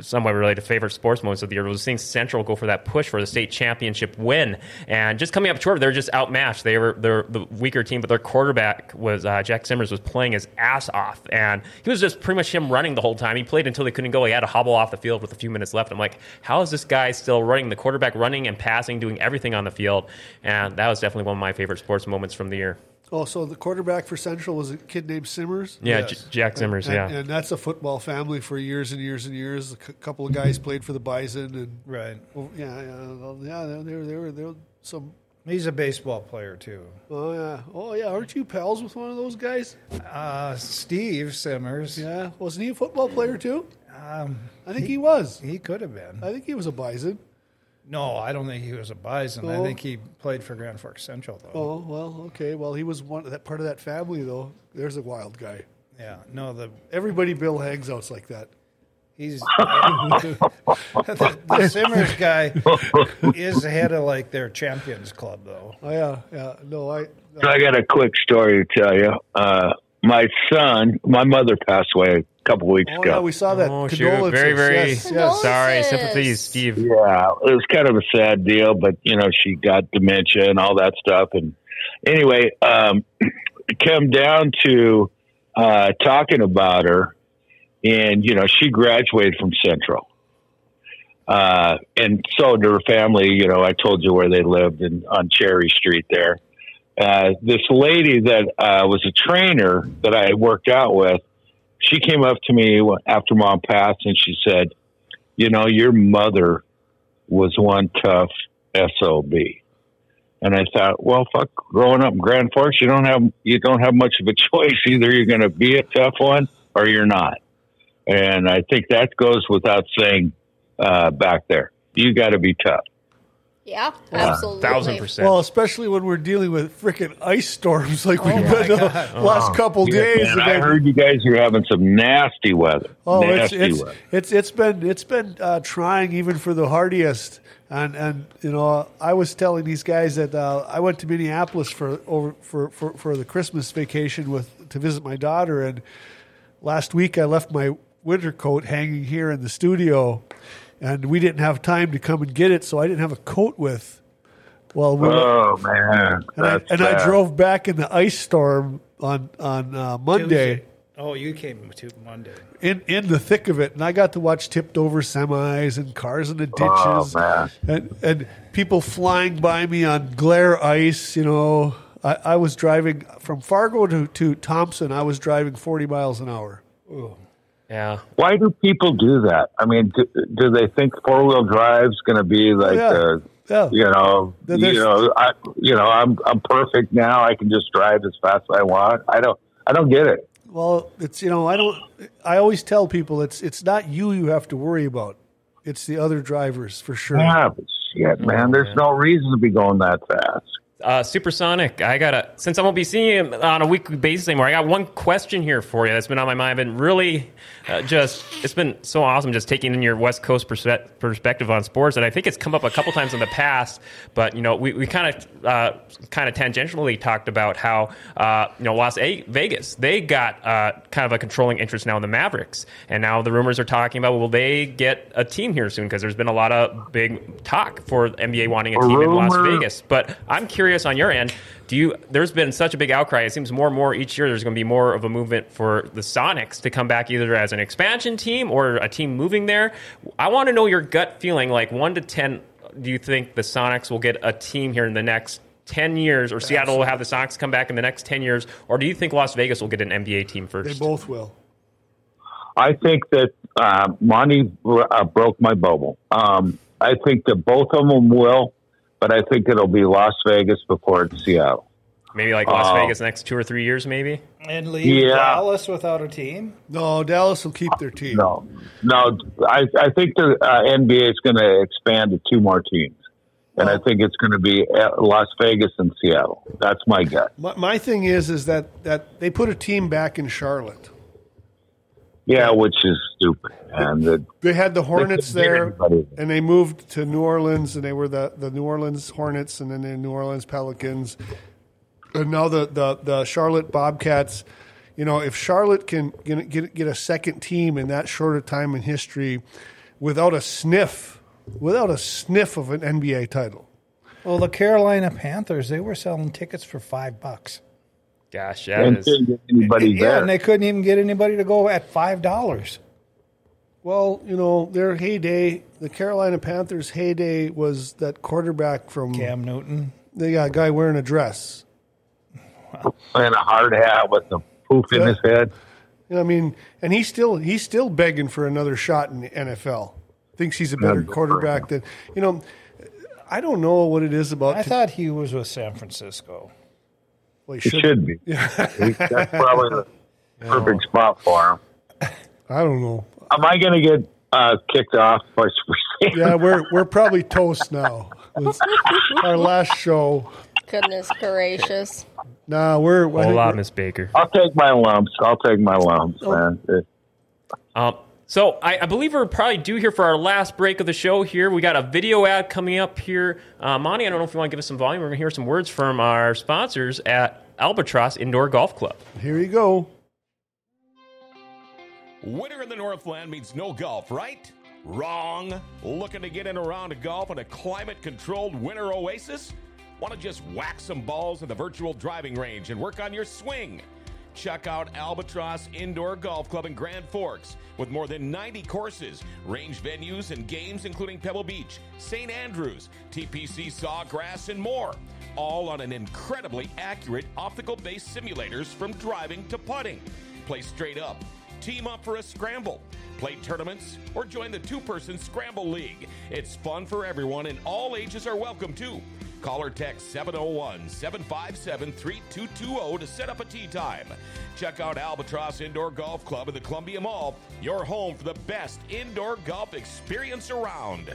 somewhat related to favorite sports moments of the year was seeing Central go for that push for the state championship win, and just coming up short. They're just outmatched. They were they're the weaker team, but their quarterback was uh, Jack Simmers was playing his ass off, and he was just pretty much him running the whole time. He played until they couldn't go. He had to hobble off the field with a few minutes left. I'm like, how is this guy still running? The quarterback running and passing, doing everything on the field, and that was definitely one of my favorite sports moments from the year. Oh, so the quarterback for Central was a kid named Simmers? Yeah, Yes. J- Jack Simmers. And, yeah. and that's a football family for years and years and years. A c- couple of guys played for the Bison, and Right. well, yeah, yeah, well, yeah. They were, they were, they were some. He's a baseball player too. Oh yeah, oh yeah. Aren't you pals with one of those guys? Uh, Steve Simmers. Yeah, wasn't he a football player too? Um, I think he was. he could have been. I think he was a Bison. No, I don't think he was a Bison. I Oh. think he played for Grand Forks Central though. Oh well, okay. Well, he was one that part of that family though. There's a wild guy. Yeah. No, the Everybody Bill hangs out's like that. He's the, the Simmers guy is head of like their champions club though. Oh yeah, yeah. No, I. So I got a quick story to tell you. Uh, my son, my mother passed away a couple weeks Oh ago. yeah, we saw that. Oh shoot! Condolences. Very, very Yes, yes. sorry. Condolences. Sympathies, Steve. Yeah, it was kind of a sad deal, but you know, she got dementia and all that stuff. And anyway, um, it came down to uh, talking about her, and you know, she graduated from Central, uh, and so to her family. You know, I told you where they lived in on Cherry Street there. Uh, this lady that uh, was a trainer that I worked out with, she came up to me after mom passed, and she said, "You know, your mother." was one tough sob and i thought well fuck growing up in grand forks you don't have you don't have much of a choice. Either you're going to be a tough one or you're not. And i think that goes without saying uh, back there. You got to be tough Yeah, absolutely. Thousand percent. Well, especially when we're dealing with freaking ice storms like we've my been the God. last couple Yeah, days. man, and I heard you guys are having some nasty weather Oh, it's it's, weather it's it's been it's been uh, trying even for the hardiest. And and you know, I was telling these guys that uh, I went to Minneapolis for over for, for, for the Christmas vacation with to visit my daughter, and last week I left my winter coat hanging here in the studio, and we didn't have time to come and get it, so I didn't have a coat with. Well, we oh man and, I, and I drove back in the ice storm on on uh, Monday Oh, you came to Monday. in in the thick of it, and I got to watch tipped over semis and cars in the Oh, ditches, man. and and people flying by me on glare ice. You know, I, I was driving from Fargo to to Thompson. I was driving forty miles an hour. Yeah. why do people do that i mean do, do they think four-wheel drive's going to be like yeah. uh, Yeah, you know, There- you know, I, you know, I'm I'm perfect now. I can just drive as fast as I want. I don't, I don't get it. well, it's you know, I don't. I always tell people it's it's not you you have to worry about. It's the other drivers for sure. Yeah, but shit, man. There's no reason to be going that fast. Uh, Supersonic, I got to since I won't be seeing him on a weekly basis anymore. I got one question here for you that's been on my mind. I've been really uh, just, it's been so awesome just taking in your West Coast perspe- perspective on sports. And I think it's come up a couple times in the past, but, you know, we, we kind of, uh, kind of tangentially talked about how, uh, you know, Las A- Vegas, they got uh, kind of a controlling interest now in the Mavericks. And now the rumors are talking about, will they get a team here soon? Because there's been a lot of big talk for NBA wanting a team in Las Vegas. But I'm curious curious on your end. Do you? There's been such a big outcry. It seems more and more each year. There's going to be more of a movement for the Sonics to come back either as an expansion team or a team moving there. I want to know your gut feeling. Like one to ten, do you think the Sonics will get a team here in the next? 10 years, or Seattle will have the Sonics come back in the next 10 years, or do you think Las Vegas will get an NBA team first? They both will. I think that uh, Monty uh, broke my bubble. Um, I think that both of them will, but I think it'll be Las Vegas before it's Seattle. Maybe like Las Uh, Vegas next two or three years, maybe. And leave Yeah. Dallas without a team? No, Dallas will keep their team. No, no. I, I think the uh, NBA is going to expand to two more teams, and I think it's going to be uh, Las Vegas and Seattle. That's my gut. My, my thing is, is that that they put a team back in Charlotte. Yeah, which is stupid. And the, They had the Hornets couldn't there, and they moved to New Orleans, and they were the, the New Orleans Hornets, and then the New Orleans Pelicans, and now the, the, the Charlotte Bobcats. You know, if Charlotte can get, get get a second team in that short a time in history, without a sniff, without a sniff of an NBA title, Well, the Carolina Panthers, they were selling tickets for five bucks. Gosh, that and is. couldn't get anybody Yeah, there. and they couldn't even get anybody to go at five dollars. well, you know, their heyday, the Carolina Panthers' heyday was that quarterback from Cam Newton. the yeah, guy wearing a dress. and a hard hat with the poof in his head. You know, I mean, and he's still he's still begging for another shot in the NFL. Thinks he's a better good quarterback than you know. I don't know what it is about. I thought he was with San Francisco. Well, he It should be. He- That's probably the perfect spot for him. I don't know. Am I going to get uh, kicked off by Yeah, we're we're probably toast now. It's our last show. Goodness gracious. Nah, we're, I think Hola, Miss Baker. I'll take my lumps. I'll take my lumps, man. Um, so I, I believe we're probably due here for our last break of the show. Here we got a video ad coming up here. Uh, Monty, I don't know if you want to give us some volume. We're going to hear some words from our sponsors at Albatross Indoor Golf Club. here you go. Winter in the Northland means no golf, right? Wrong. Looking to get in around a golf in a climate controlled winter oasis? Want to just whack some balls in the virtual driving range and work on your swing? Check out Albatross Indoor Golf Club in Grand Forks with more than 90 courses, range venues, and games including Pebble Beach, St. Andrews, TPC Sawgrass, and more. All on an incredibly accurate optical based simulators from driving to putting. Play straight up, team up for a scramble, play tournaments, or join the two person Scramble League. It's fun for everyone, and all ages are welcome too. Call or text 701 757 3220 to set up a tee time. Check out Albatross Indoor Golf Club at the Columbia Mall, your home for the best indoor golf experience around.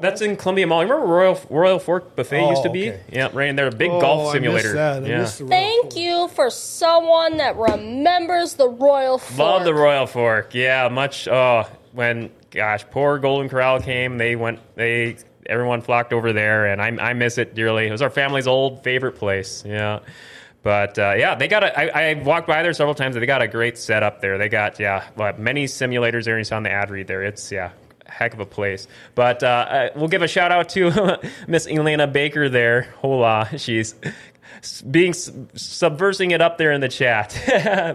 That's in Columbia Mall. Remember Royal Royal Fork Buffet Oh, used to be? Oh, okay. Yeah, right in there. A big Oh, golf simulator. missed that. I yeah. missed the Thank you for someone that remembers the Royal Fork. Love the Royal Fork. Yeah, much. Oh, when gosh, poor Golden Corral came, they went. They everyone flocked over there, and I, I miss it dearly. It was our family's old favorite place. Yeah. But uh, yeah, they got a. I, I walked by there several times. They got a great setup there. They got yeah, many simulators there. You saw on the ad read there. It's yeah, heck of a place. But uh, we'll give a shout out to Miss Elena Baker there. Hola, she's being subversing it up there in the chat.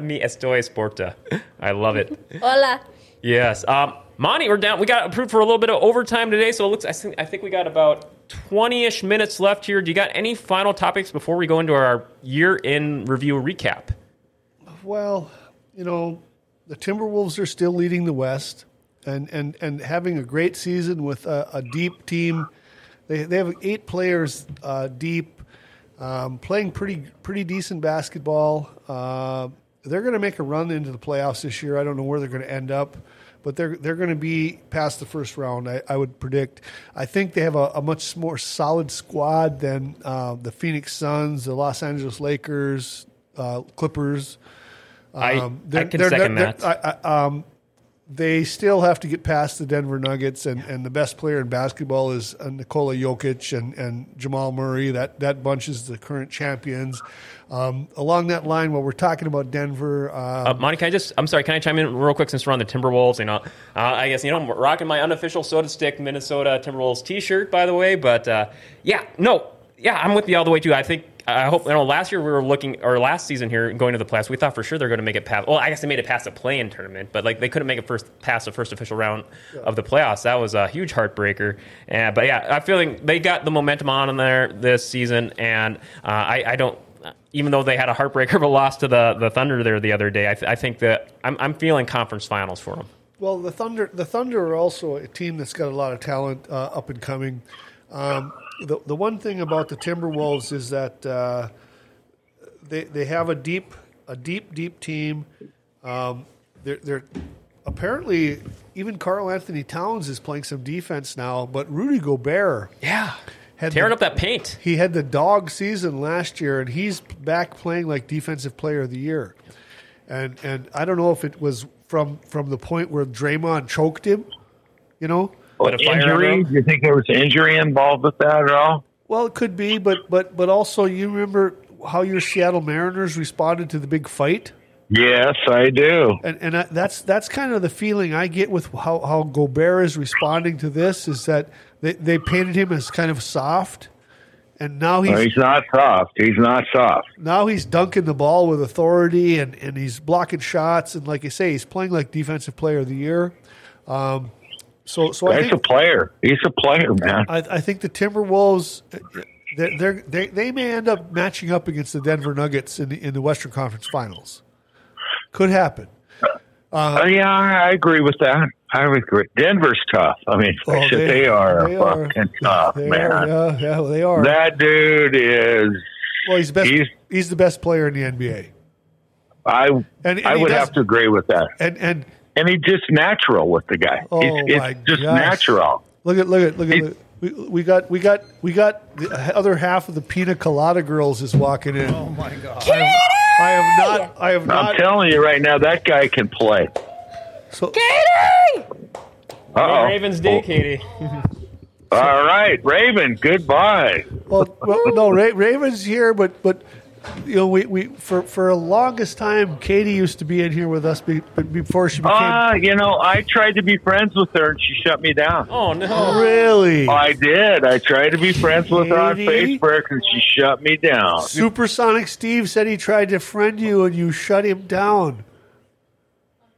Mi estoy sporta. I love it. Hola. Yes. Um, Monty, we're down. We got approved for a little bit of overtime today, so it looks. I think I think we got about twenty-ish minutes left here. Do you got any final topics before we go into our year-in review recap? Well, you know, the Timberwolves are still leading the West, and and and having a great season with a, a deep team. They they have eight players uh, deep, um, playing pretty pretty decent basketball. Uh, they're going to make a run into the playoffs this year. I don't know where they're going to end up, but they're they're going to be past the first round. I, I would predict. I think they have a, a much more solid squad than uh, the Phoenix Suns, the Los Angeles Lakers, uh, Clippers. I- Um, I can second that. I, I, um, they still have to get past the Denver Nuggets, and, and the best player in basketball is uh, Nikola Jokic and, and Jamal Murray. That that bunch is the current champions. Um, along that line, while we're talking about Denver, uh, Uh, Monty, can I just? I'm sorry. Can I chime in real quick since we're on the Timberwolves? You know, uh, I guess you know I'm rocking my unofficial soda stick Minnesota Timberwolves T-shirt, by the way. But uh, yeah, no, yeah, I'm with you all the way too. I think. I hope you know. Last year we were looking, or last season here going to the playoffs, we thought for sure they're going to make it past. Well, I guess they made it past the play-in tournament, but like they couldn't make it first past the first official round of the playoffs. That was a huge heartbreaker. Uh, but yeah, I'm feeling they got the momentum on in there this season, and uh, I, I don't even though they had a heartbreaker of a loss to the, the Thunder there the other day, I, th- I think that I'm, I'm feeling conference finals for them. Well, the Thunder, the Thunder are also a team that's got a lot of talent uh, up and coming. Um, the the one thing about the Timberwolves is that uh, they they have a deep a deep deep team. Um, they're they're apparently even Karl-Anthony Towns is playing some defense now, but Rudy Gobert Yeah, had tearing the- up that paint. he had the dog season last year, and he's back playing like defensive player of the year. And and I don't know if it was from from the point where Draymond choked him, you know. Bit of injury? under him. You think there was injury involved with that at all? Well, it could be, but but but also you remember how your Seattle Mariners responded to the big fight, Yes, I do. and and I, that's that's kind of the feeling I get with how how Gobert is responding to this is that they they painted him as kind of soft, and now No, he's he's not soft. He's not soft. now he's dunking the ball with authority and, and he's blocking shots and like I say he's playing like defensive player of the year. Um, so so I He's a player. He's a player, man. I, I think the Timberwolves uh, they're, they they may end up matching up against the Denver Nuggets in the, in the Western Conference Finals. Could happen. Uh, yeah, I agree with that. I agree. Denver's tough. I mean, Oh, shit, they, are fucking tough, They man. are, yeah, yeah, they are. That dude is. well, he's the best. He's, he's- the best player in the NBA, I And- and I would does- have to agree with that. and and And he's just natural with the guy. Oh, He's- my it's just gosh. natural. Look at look at look at He- look. we, we got we got we got the other half of the pina colada girls is walking in. Oh my God! I have, I have not I have I'm not telling you right now, that guy can play. so Katie! Uh-oh. Ravens Day, oh. Katie. All right, Raven. Goodbye. well, well no Ra- Raven's here but but you know we, we for for a longest time Katie used to be in here with us be, before she became Ah, you know, I tried to be friends with her, and she shut me down. Oh no! really I did. I tried to be friends with her on Facebook, and she shut me down. Supersonic Steve said he tried to friend you and you shut him down.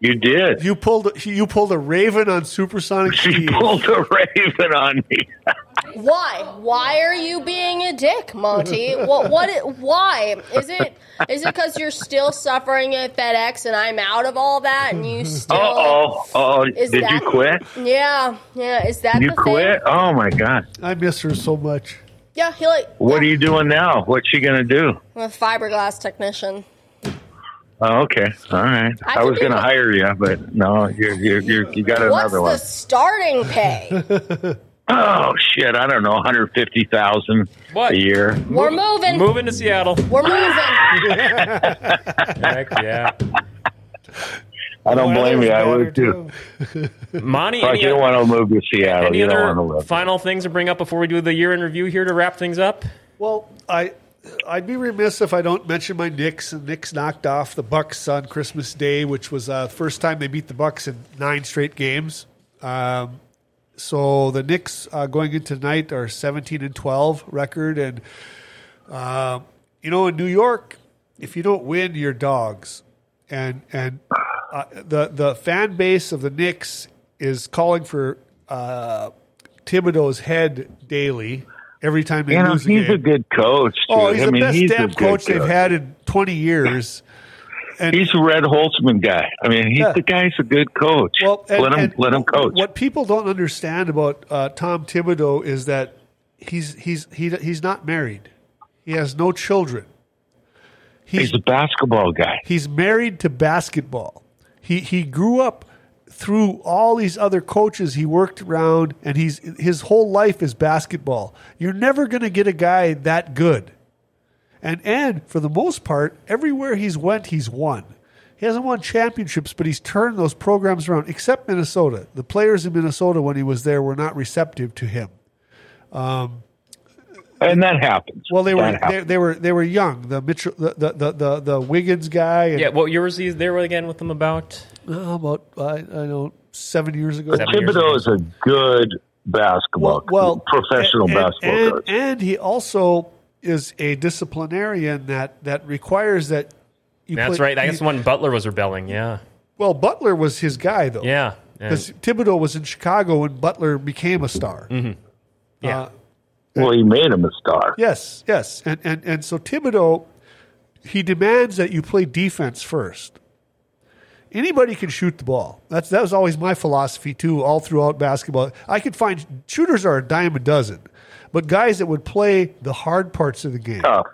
You did. You pulled a- you pulled a Raven on Supersonic She Steve. pulled a raven on me. Why? Why are you being a dick, Monty? what? What? Why? Is it? Is it because you're still suffering at FedEx and I'm out of all that and you still? Uh oh. Oh, Is did that- you quit? Yeah, yeah. Is that You the quit? thing? Oh my god. I miss her so much. Yeah, he like. What are you doing now? What's she gonna do? I'm a fiberglass technician. Oh, okay. All right. I I, was gonna hire you, but no, you're, you're, you're, you got What's another the one. starting pay? Oh shit! I don't know, 150,000 What? a year. We're moving. Moving to Seattle. We're moving. Heck yeah. I don't Well, blame you. I would too. Monty, But any, you don't want to move to Seattle. any You don't want to live. final things to bring up before we do the year in review here to wrap things up? Well, I I'd be remiss if I don't mention my Knicks. And Knicks knocked off the Bucks on Christmas Day, which was uh, the first time they beat the Bucks in nine straight games. Um, so the Knicks uh, going into tonight are seventeen and twelve record, and uh, you know in New York, if you don't win, you're dogs, and and uh, the the fan base of the Knicks is calling for uh, Thibodeau's head daily. Every time they You know, lose he's a a good coach. Too. Oh, he's I the mean, best he's a damn coach they've had in 20 years. And He's a Red Holzman guy. I mean, he's Yeah. the guy's a good coach. well, and- let him and let him coach. What people don't understand about uh, Tom Thibodeau is that he's he's he, he's not married. He has no children. He's he's a basketball guy. he's married to basketball. He he grew up through all these other coaches he worked around and he's his whole life is basketball. You're never going to get a guy that good. And and for the most part, everywhere he's went, he's won. He hasn't won championships, but he's turned those programs around. Except Minnesota, the players in Minnesota when he was there were not receptive to him. Um, and that happens. Well, they were they, they were they were young. The Mitchell, the the the, the, the Wiggins guy. And, Yeah, what year was he there again with them about? uh, about I, I know seven years ago. Seven years Thibodeau ago. is a good basketball, well, professional and, basketball and, coach. and he also is a disciplinarian that that requires that. You That's play- right. I guess you- when Butler was rebelling, yeah, well, Butler was his guy though. yeah, yeah. because Thibodeau was in Chicago when Butler became a star. yeah. uh, well, he made him a star. Yes, yes, and and and so Thibodeau, he demands that you play defense first. Anybody can shoot the ball. That's that was always my philosophy too, all throughout basketball. I could find shooters are a dime a dozen, but guys that would play the hard parts of the game, Tough,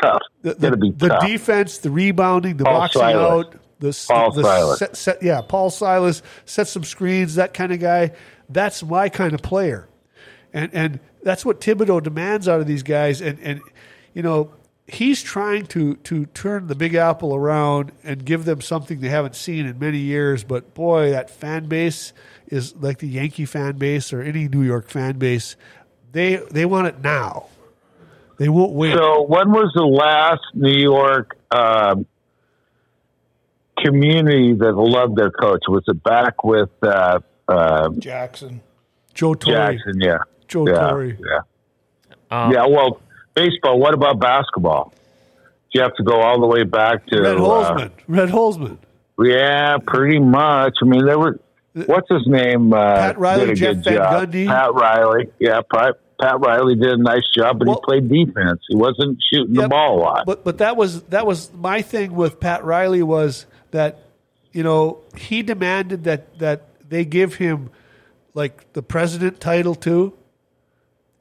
tough. the, the, be the tough. defense, the rebounding, the Paul boxing Silas. out, the, Paul the Silas. Set, set, yeah, Paul Silas set some screens, that kind of guy. That's my kind of player, and and that's what Thibodeau demands out of these guys. And and you know he's trying to to turn the Big Apple around and give them something they haven't seen in many years. But boy, that fan base is like the Yankee fan base or any New York fan base. They they want it now. They won't wait. So, when was the last New York um, community that loved their coach? Was it back with uh, uh, Jackson. Joe Torre. Jackson? Yeah, Joe yeah, Torre. yeah. Um, yeah, well, baseball. What about basketball? Do you have to go all the way back to Red uh, Holzman. Red Holzman. Yeah, pretty much. I mean, there were. What's his name? Uh, Pat Riley, Jeff Van job. Gundy. Pat Riley. Yeah, Pat, Pat Riley did a nice job, but Well- he played defense. He wasn't shooting the ball a lot. But but that was that was my thing with Pat Riley was that you know he demanded that that they give him like the president title too,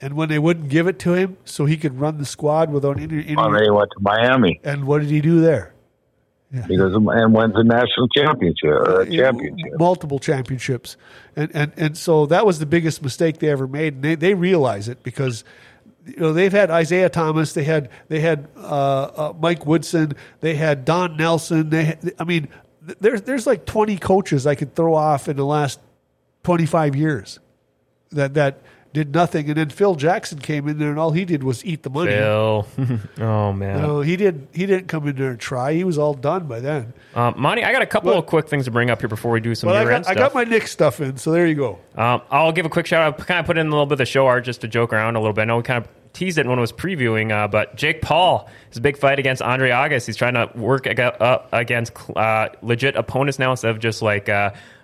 and when they wouldn't give it to him, so he could run the squad without any. any Oh, then he went to Miami. and what did he do there? He goes and wins a national championship or a championship. multiple championships, and and and so that was the biggest mistake they ever made, and they they realize it because. You know they've had Isiah Thomas, they had they had uh, uh, Mike Woodson, they had Don Nelson. They, had, I mean, there's there's like 20 coaches I could throw off in the last 25 years that that did nothing, and then Phil Jackson came in there, and all he did was eat the money. Bill. oh man. Know, he didn't. he didn't come in there and try. He was all done by then. Um, Monty, I got a couple Well- of quick things to bring up here before we do some But I got, I got my Knick stuff in, so there you go. Um, I'll give a quick shout out. Kind of put in a little bit of the show art just to joke around a little bit. I know we kind of teased it when it was previewing, uh, but Jake Paul is a big fight against Andre August. He's trying to work ag- up against uh, legit opponents now instead of just like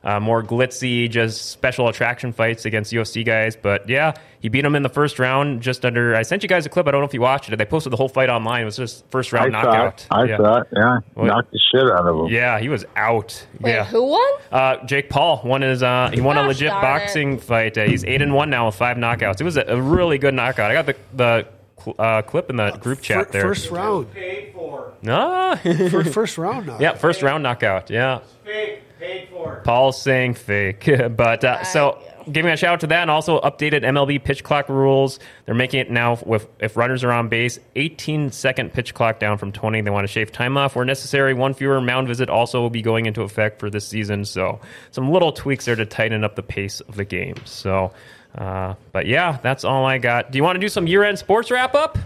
uh, more glitzy, just special attraction fights against UFC guys. But yeah, he beat him in the first round, just under. I sent you guys a clip. I don't know if you watched it. They posted the whole fight online. It was just first I round thought, knockout. I yeah. thought, yeah, Well- knocked the shit out of him. Yeah, he was out. Wait, yeah. who won? Uh, Jake Paul won his. Uh, he won a legit darn boxing fight. Uh, he's eight and one now with five knockouts. It was a, a really good knockout. I got the the cl- uh, clip in the group chat Fir- there. First round. Paid for. Ah. Fir- first round now. yeah, first round knockout. Yeah, Fake. Paid for. Paul's saying fake, but uh, so giving a shout out to that, and also updated MLB pitch clock rules. They're making it now with if runners are on base, 18 second pitch clock down from 20. They want to shave time off where necessary. One fewer mound visit also will be going into effect for this season. So some little tweaks there to tighten up the pace of the game. So. Uh, but yeah, that's all I got. Do you want to do some year-end sports wrap-up?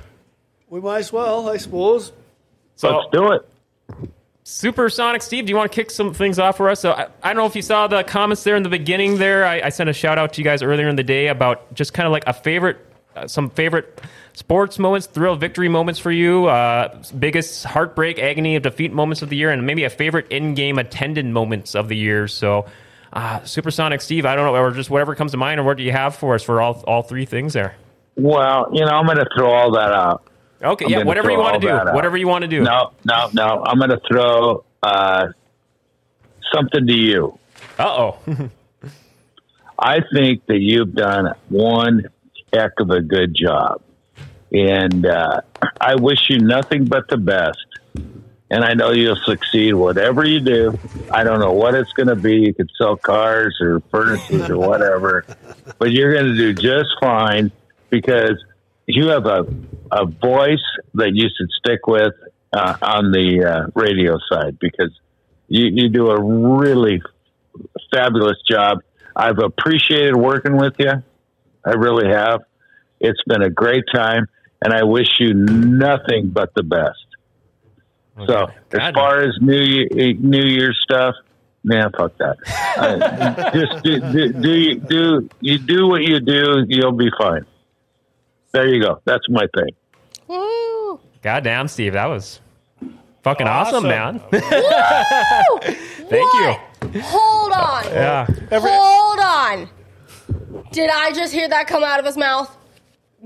We might as well, I suppose. So, Let's do it. Supersonic Steve, do you want to kick some things off for us? So I, I don't know if you saw the comments there in the beginning. There, I, I sent a shout out to you guys earlier in the day about just kind of like a favorite, uh, some favorite sports moments, thrill victory moments for you, uh, biggest heartbreak, agony of defeat moments of the year, and maybe a favorite in-game attended moments of the year. So, uh, Supersonic Steve, I don't know, or just whatever comes to mind, or what do you have for us for all all three things there? Well, you know, I'm going to throw all that out. Okay, I'm yeah, whatever you want to do, whatever you want to do. No, no, no. I'm going to throw uh, something to you. Uh oh. I think that you've done one heck of a good job. And uh, I wish you nothing but the best. And I know you'll succeed whatever you do. I don't know what it's going to be. You could sell cars or furnaces or whatever, but you're going to do just fine because you have a, a voice that you should stick with uh, on the uh, radio side because You, you do a really fabulous job. I've appreciated working with you. I really have. It's been a great time, and I wish you nothing but the best. So, as God. far as New Year, New Year stuff, man, fuck that. Uh, just do, do, do you do you do what you do, you'll be fine. There you go. That's my thing. Woo! Goddamn, Steve, that was fucking awesome, man. Woo! Thank you. Hold on. Yeah. Hold on. Did I just hear that come out of his mouth?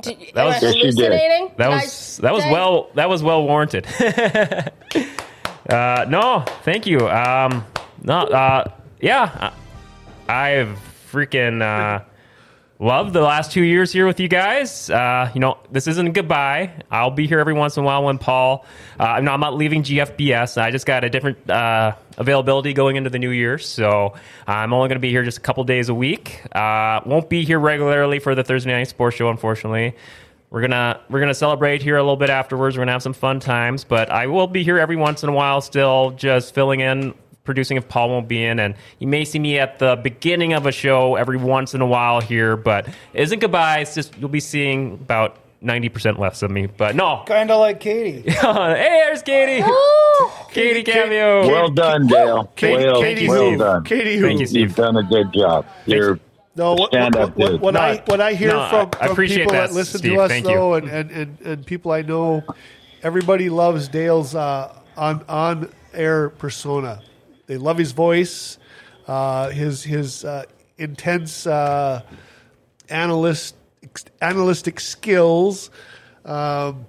Did, That am was- I Yes, you did. hallucinating? That Did I was that was say- well that was well warranted. uh, no, thank you. Um, no, uh, yeah, I, I've freaking uh, loved the last two years here with you guys. Uh, you know, this isn't a goodbye. I'll be here every once in a while when Paul. Uh, no, I'm not leaving GFBS. I just got a different uh, availability going into the new year, so I'm only going to be here just a couple days a week. Uh, won't be here regularly for the Thursday night sports show, unfortunately. We're gonna we're gonna celebrate here a little bit afterwards. We're gonna have some fun times, but I will be here every once in a while, still just filling in, producing if Paul won't be in, and you may see me at the beginning of a show every once in a while here. But it isn't goodbye. It's just you'll be seeing about ninety percent less of me. But no, Kind of like Katie. hey, there's Katie. Katie cameo. Well done, Dale. Katie, well, Katie, well Steve. done. Katie, who? Thank you, Steve. You've done a good job. You're No, what, Stand what, up, what, dude. what No, I what I hear no, from, I from people that, that, listen Steve. to us Thank though, and, and, and, and people I know, everybody loves Dale's uh, on on air persona. They love his voice, uh, his his uh, intense uh, analyst analytic skills. Um,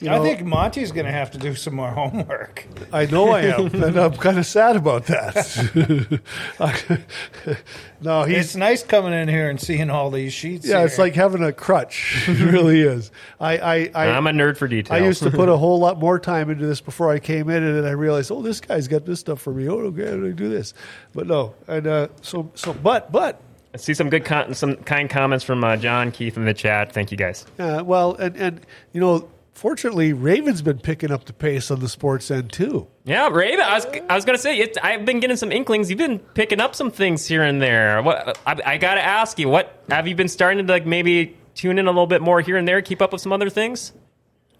you I think Monty's going to have to do some more homework. I know I am, and I'm kind of sad about that. no, he's It's nice coming in here and seeing all these sheets. Yeah, here. it's like having a crutch. it really is. I, I, I, I'm a nerd for detail. I used to put a whole lot more time into this before I came in, and then I realized, oh, this guy's got this stuff for me. Oh, okay, I'm gonna do this. But no, and uh, so, so, but, but, I see some good, con- some kind comments from uh, John Keith in the chat. Thank you guys. uh, well, and and you know, fortunately, Raven's been picking up the pace on the sports end too. Yeah, Raven. I was, I was gonna say it, I've been getting some inklings. You've been picking up some things here and there. What I, I gotta ask you, what have you been starting to like maybe tune in a little bit more here and there, keep up with some other things?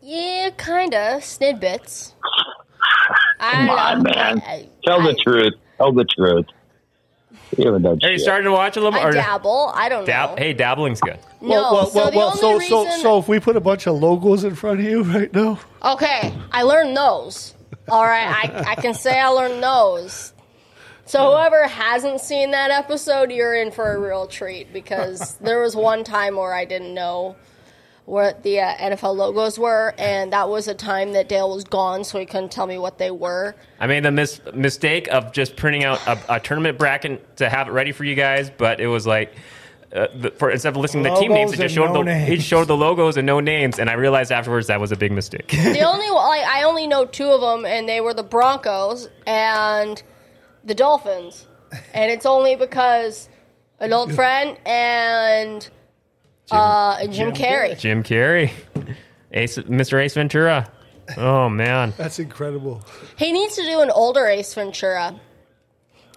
Yeah, kinda. Snidbits. I come don't on, know. man. I, Tell I, the truth. Tell the truth. You haven't done Are you shit. starting to watch a little I more? dabble. I don't Dab- know. hey, dabbling's good. no, so the only so, reason. so, so if we put a bunch of logos in front of you right now, Okay, I learned those. All right, I, I can say I learned those. So whoever hasn't seen that episode, you're in for a real treat because there was one time where I didn't know what the uh, NFL logos were, and that was a time that Dale was gone, so he couldn't tell me what they were. I made the mis- mistake of just printing out a, a tournament bracket to have it ready for you guys, but it was like. Uh, the, for instead of listing the team names, it just showed no the it showed the logos and no names, and I realized afterwards that was a big mistake. The only like I only know two of them, and they were the Broncos and the Dolphins, and it's only because an old friend and uh, and Jim, Carrey. Jim Carrey, Ace, Mr. Ace Ventura. Oh man, that's incredible. He needs to do an older Ace Ventura.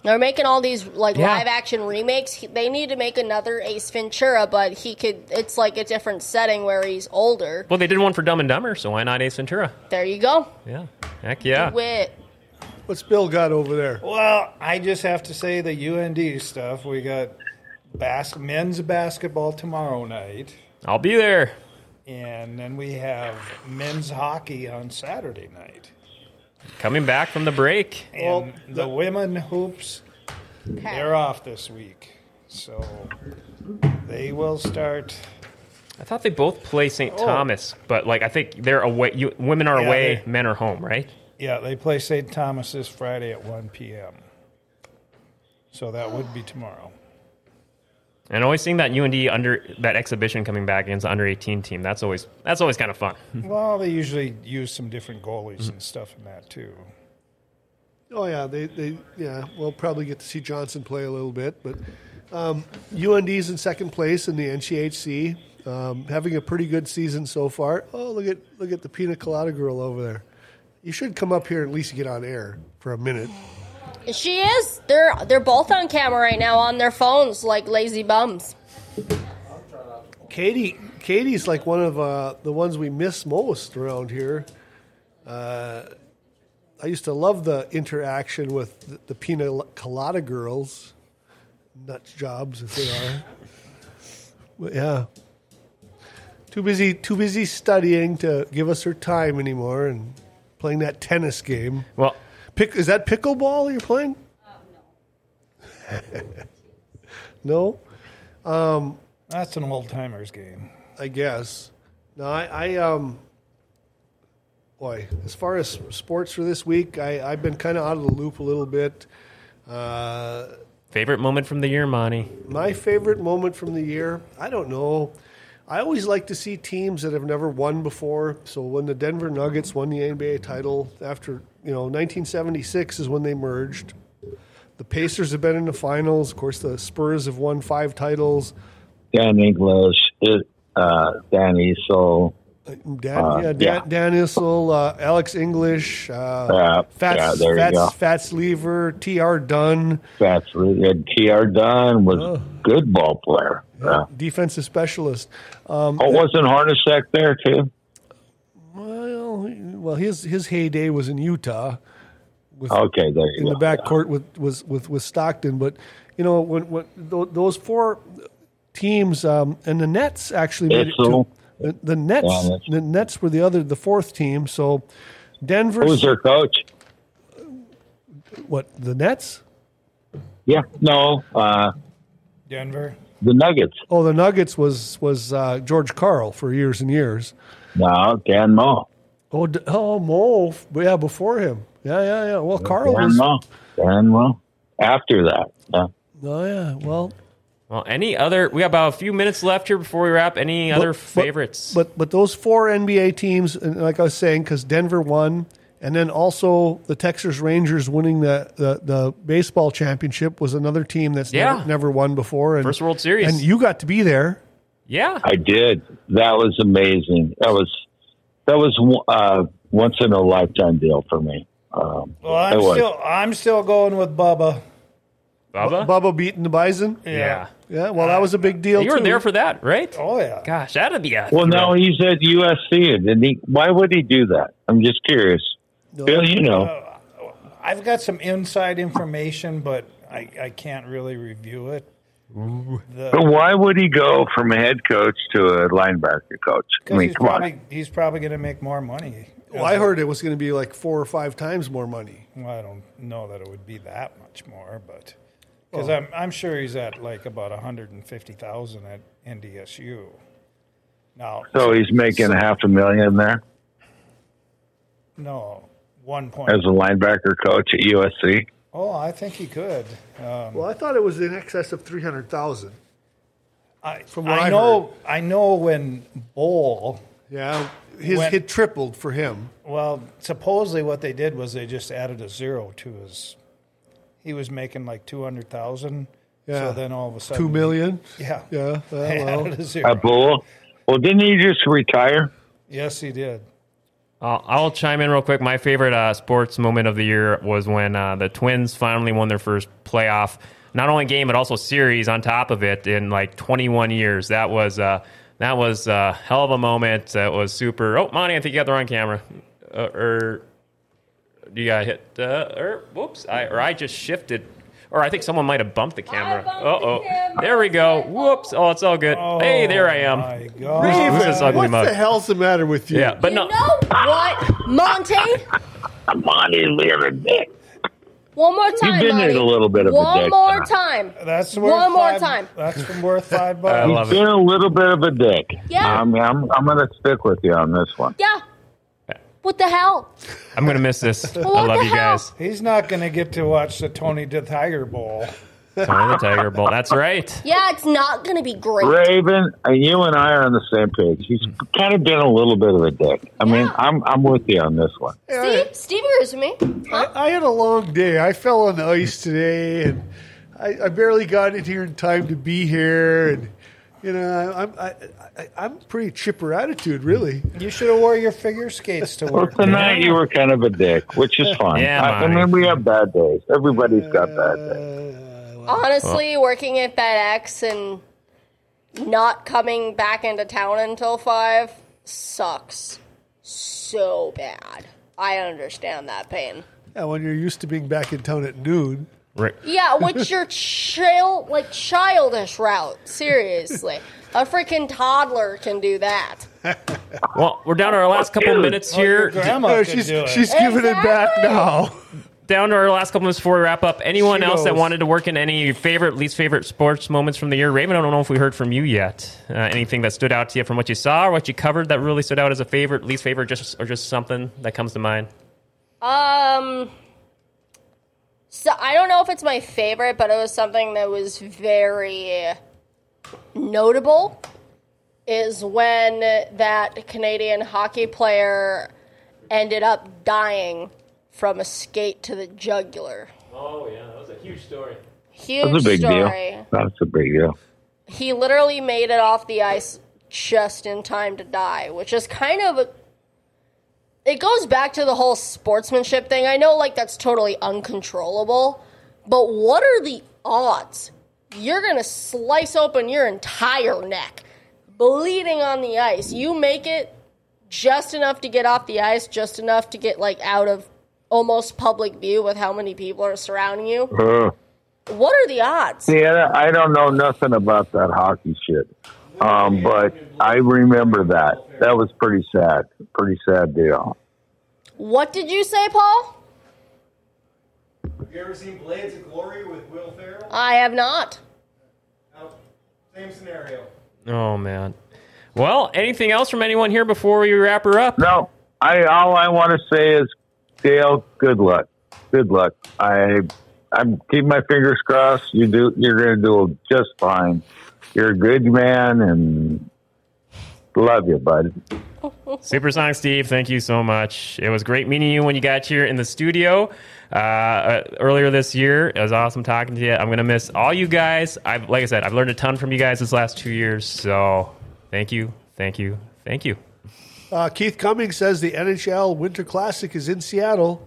They're making all these like Yeah. live action remakes. He, they need to make another Ace Ventura, but he could. It's like a different setting where he's older. well they did one for Dumb and Dumber, so why not Ace Ventura? There you go. Yeah, heck yeah. Wit. What's Bill got over there? Well, I just have to say the UND stuff. We got bas- men's basketball tomorrow night, I'll be there. and then we have men's hockey on Saturday night. Coming back from the break. And Well, the women hoops, they're off this week, so they will start. I thought they both play St. Oh. Thomas, but like I think they're away. You, women are Yeah, away, they- men are home, right? Yeah, they play St. Thomas this Friday at 1 p.m. So that would be tomorrow. And always seeing that UND under that exhibition coming back against the under eighteen team. That's always that's always kind of fun. Well, they usually use some different goalies and stuff in that too. Oh yeah, they, they yeah. We'll probably get to see Johnson play a little bit, but um, UND's in second place in the NCHC, um, having a pretty good season so far. Oh look at look at the pina colada girl over there. You should come up here and at least get on air for a minute. She is. They're they're both on camera right now on their phones like lazy bums. Katie, Katie's like one of uh, the ones we miss most around here. Uh, I used to love the interaction with the, the Pina Colada girls, nuts jobs as they are. But yeah, too busy, too busy studying to give us her time anymore, and playing that tennis game. Well, Pick, is that pickleball you're playing? no. No? That's an old timers game. I guess. No, I, I um, boy, as far as sports for this week, I, I've been kind of out of the loop a little bit. Uh, favorite moment from the year, Monty. my favorite moment from the year, I don't know. I always like to see teams that have never won before. So when the Denver Nuggets won the NBA title after, you know, 1976 is when they merged. The Pacers have been in the finals. Of course, the Spurs have won five titles. Dan English, uh, Dan Issel. Dan, Uh, yeah, Dan, yeah. Dan Issel, uh, Alex English, uh, Fats, yeah, Fats. Fats Lever, T.R. Dunn, That's and T.R. Dunn was Oh. a good ball player. Yeah. defensive specialist. Um, Oh, wasn't Hornacek there too? Well, well, his his heyday was in Utah. With, Okay, there you in go. the backcourt with was with, with Stockton. But you know when, when those four teams um, and the Nets actually made it to the, the Nets. Yeah, the Nets were the other the fourth team. So Denver. Who's their coach? What the Nets? Yeah, no, uh, Denver. the Nuggets. Oh, the Nuggets was was uh, George Karl for years and years. No, Dan Moe. Oh, D- oh, Moe. Yeah, before him. Yeah, yeah, yeah. Well, Karl Dan was. Moe. Dan Moe. After that, yeah. Oh, yeah. Well, Well, any other? We got about a few minutes left here before we wrap. Any other favorites? But but those four NBA teams, like I was saying, because Denver won, and then also the Texas Rangers winning the, the, the baseball championship was another team that's Yeah. never, never won before. And, First World Series. and you got to be there. yeah, I did. That was amazing. That was that was uh, once in a lifetime deal for me. Um, Well, I'm still I'm still going with Bubba. Bubba. Bubba beating the Bison. yeah. Yeah, well, that was a big deal. you were there for that, right? Oh yeah. Gosh, that'd be a Well, thrill. now he's at USC, and he, why would he do that? I'm just curious. Bill, you know, I've got some inside information, but I, I can't really review it. But why would he go from a head coach to a linebacker coach? I Because mean, he's come probably on. he's probably going to make more money. Well, I heard it was going to be like four or five times more money. Well, I don't know that it would be that much more, but because I'm I'm sure he's at like about 150,000 at NDSU. Now, So he's making half a million there no, one point. as a linebacker coach at USC. Oh, I think he could. Um, Well, I thought it was in excess of three hundred thousand. I, From what I I know, I know when Bohl. Yeah, his When- hit tripled for him. Well, supposedly what they did was they just added a zero to his. He was making like two hundred thousand. Yeah. So then all of a sudden, Two million. Yeah. Yeah. well, They well. added a zero. A bull. Well, didn't he just retire? yes, he did. I'll, I'll chime in real quick. My favorite uh, sports moment of the year was when uh, the Twins finally won their first playoff, not only game but also series on top of it in like 21 years. That was uh, that was a hell of a moment. That was super. Oh, Monty, I think you got the wrong camera. Uh, or you got hit? Uh, or whoops! I or I just shifted. Or I think someone might have bumped the camera. Uh oh. camera. There we go. Whoops. Oh, it's all good. hey, there I am. My God. Who's this ugly what mug? the hell's the matter with you? Yeah, but you no. know what, Monte? Monty, we're a dick. One more time, You've been Monty. a little bit of a dick. One more time. That's worth One more five- time. That's worth five I bucks. love He's it. been a little bit of a dick. Yeah. Um, I'm, I'm going to stick with you on this one. Yeah. What the hell? I'm gonna miss this. I What love the you hell? guys. He's not going to get to watch the Tony the Tiger Bowl. Tony the Tiger Bowl. That's right. Yeah, it's not going to be great. Raven, uh, you and I are on the same page. He's kind of been a little bit of a dick. I mean, Yeah. I'm I'm with you on this one. See, Steve agrees with me. Huh? I, I had a long day. I fell on the ice today, and I, I barely got in here in time to be here. And You know, I'm I, I, I'm pretty chipper attitude, really. You should have wore your figure skates to Well, work. tonight you were kind of a dick, which is fine. Yeah, I, I mean, we have bad days. Everybody's got bad days. Uh, Honestly, working at FedEx and not coming back into town until five sucks so bad. I understand that pain. Yeah, when you're used to being back in town at noon. Right. Yeah, what's your child like childish route? Seriously, a freaking toddler can do that. Well, we're down to our last couple minutes here. Grandma could she's do it. she's giving it back Exactly. now. down to our last couple minutes before we wrap up. Anyone She else that knows. wanted to work in any favorite, least favorite sports moments from the year? Raven, I don't know if we heard from you yet. Uh, anything that stood out to you from what you saw or what you covered that really stood out as a favorite, least favorite, just or just something that comes to mind? Um, so I don't know if it's my favorite, but it was something that was very notable. Is when that Canadian hockey player ended up dying from a skate to the jugular. Oh yeah, that was a huge story. Huge That's a big story. deal. That's a big deal. He literally made it off the ice just in time to die, which is kind of a, it goes back to the whole sportsmanship thing. I know like that's totally uncontrollable, but what are the odds you're going to slice open your entire neck bleeding on the ice. You make it just enough to get off the ice, just enough to get like out of almost public view with how many people are surrounding you. Uh, What are the odds? yeah, I don't know nothing about that hockey shit. Um, but I remember that. That was pretty sad. Pretty sad deal. What did you say, Paul? Have you ever seen Blades of Glory with Will Ferrell? I have not. No, same scenario. Oh man. Well, anything else from anyone here before we wrap her up? No, I all I want to say is, Dale, good luck. Good luck. I I'm keep my fingers crossed. You do. You're going to do just fine. You're a good man, and love you, bud. Supersonic Steve, thank you so much. It was great meeting you when you got here in the studio uh, uh, earlier this year. It was awesome talking to you. I'm gonna miss all you guys. I've, like I said, I've learned a ton from you guys this last two years. So thank you, thank you, thank you. Uh, Keith Cummings says the NHL Winter Classic is in Seattle.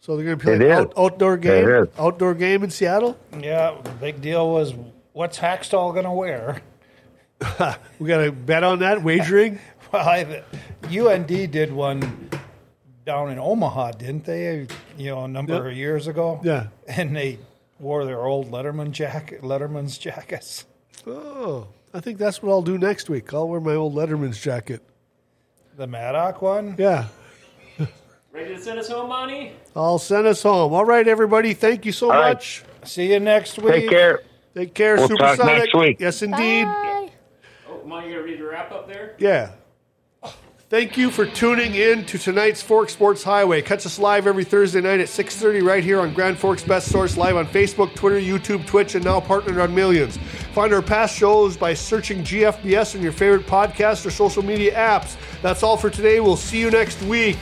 So they're going to play It an out, outdoor game. Outdoor game in Seattle. Yeah, the big deal was what's Hakstol going to wear? We got to bet on that wagering. Well, I, UND did one down in Omaha, didn't they? You know, a number Yep. of years ago. Yeah. and they wore their old Letterman jacket, Letterman's jackets. Oh, I think that's what I'll do next week. I'll wear my old Letterman's jacket. The Maddock one. Yeah, Ready to send us home, Monty? I'll send us home. All right, everybody. Thank you so All right. much. See you next week. Take care. Take care, We'll talk Supersonic. next week. Yes, indeed. Bye. Oh, Monty, you gonna read the wrap up there? Yeah. Thank you for tuning in to tonight's Forks Sports Highway. Catch us live every Thursday night at 6.30 right here on Grand Forks Best Source, live on Facebook, Twitter, YouTube, Twitch, and now partnered on Millions. Find our past shows by searching GFBS in your favorite podcast or social media apps. That's all for today. We'll see you next week.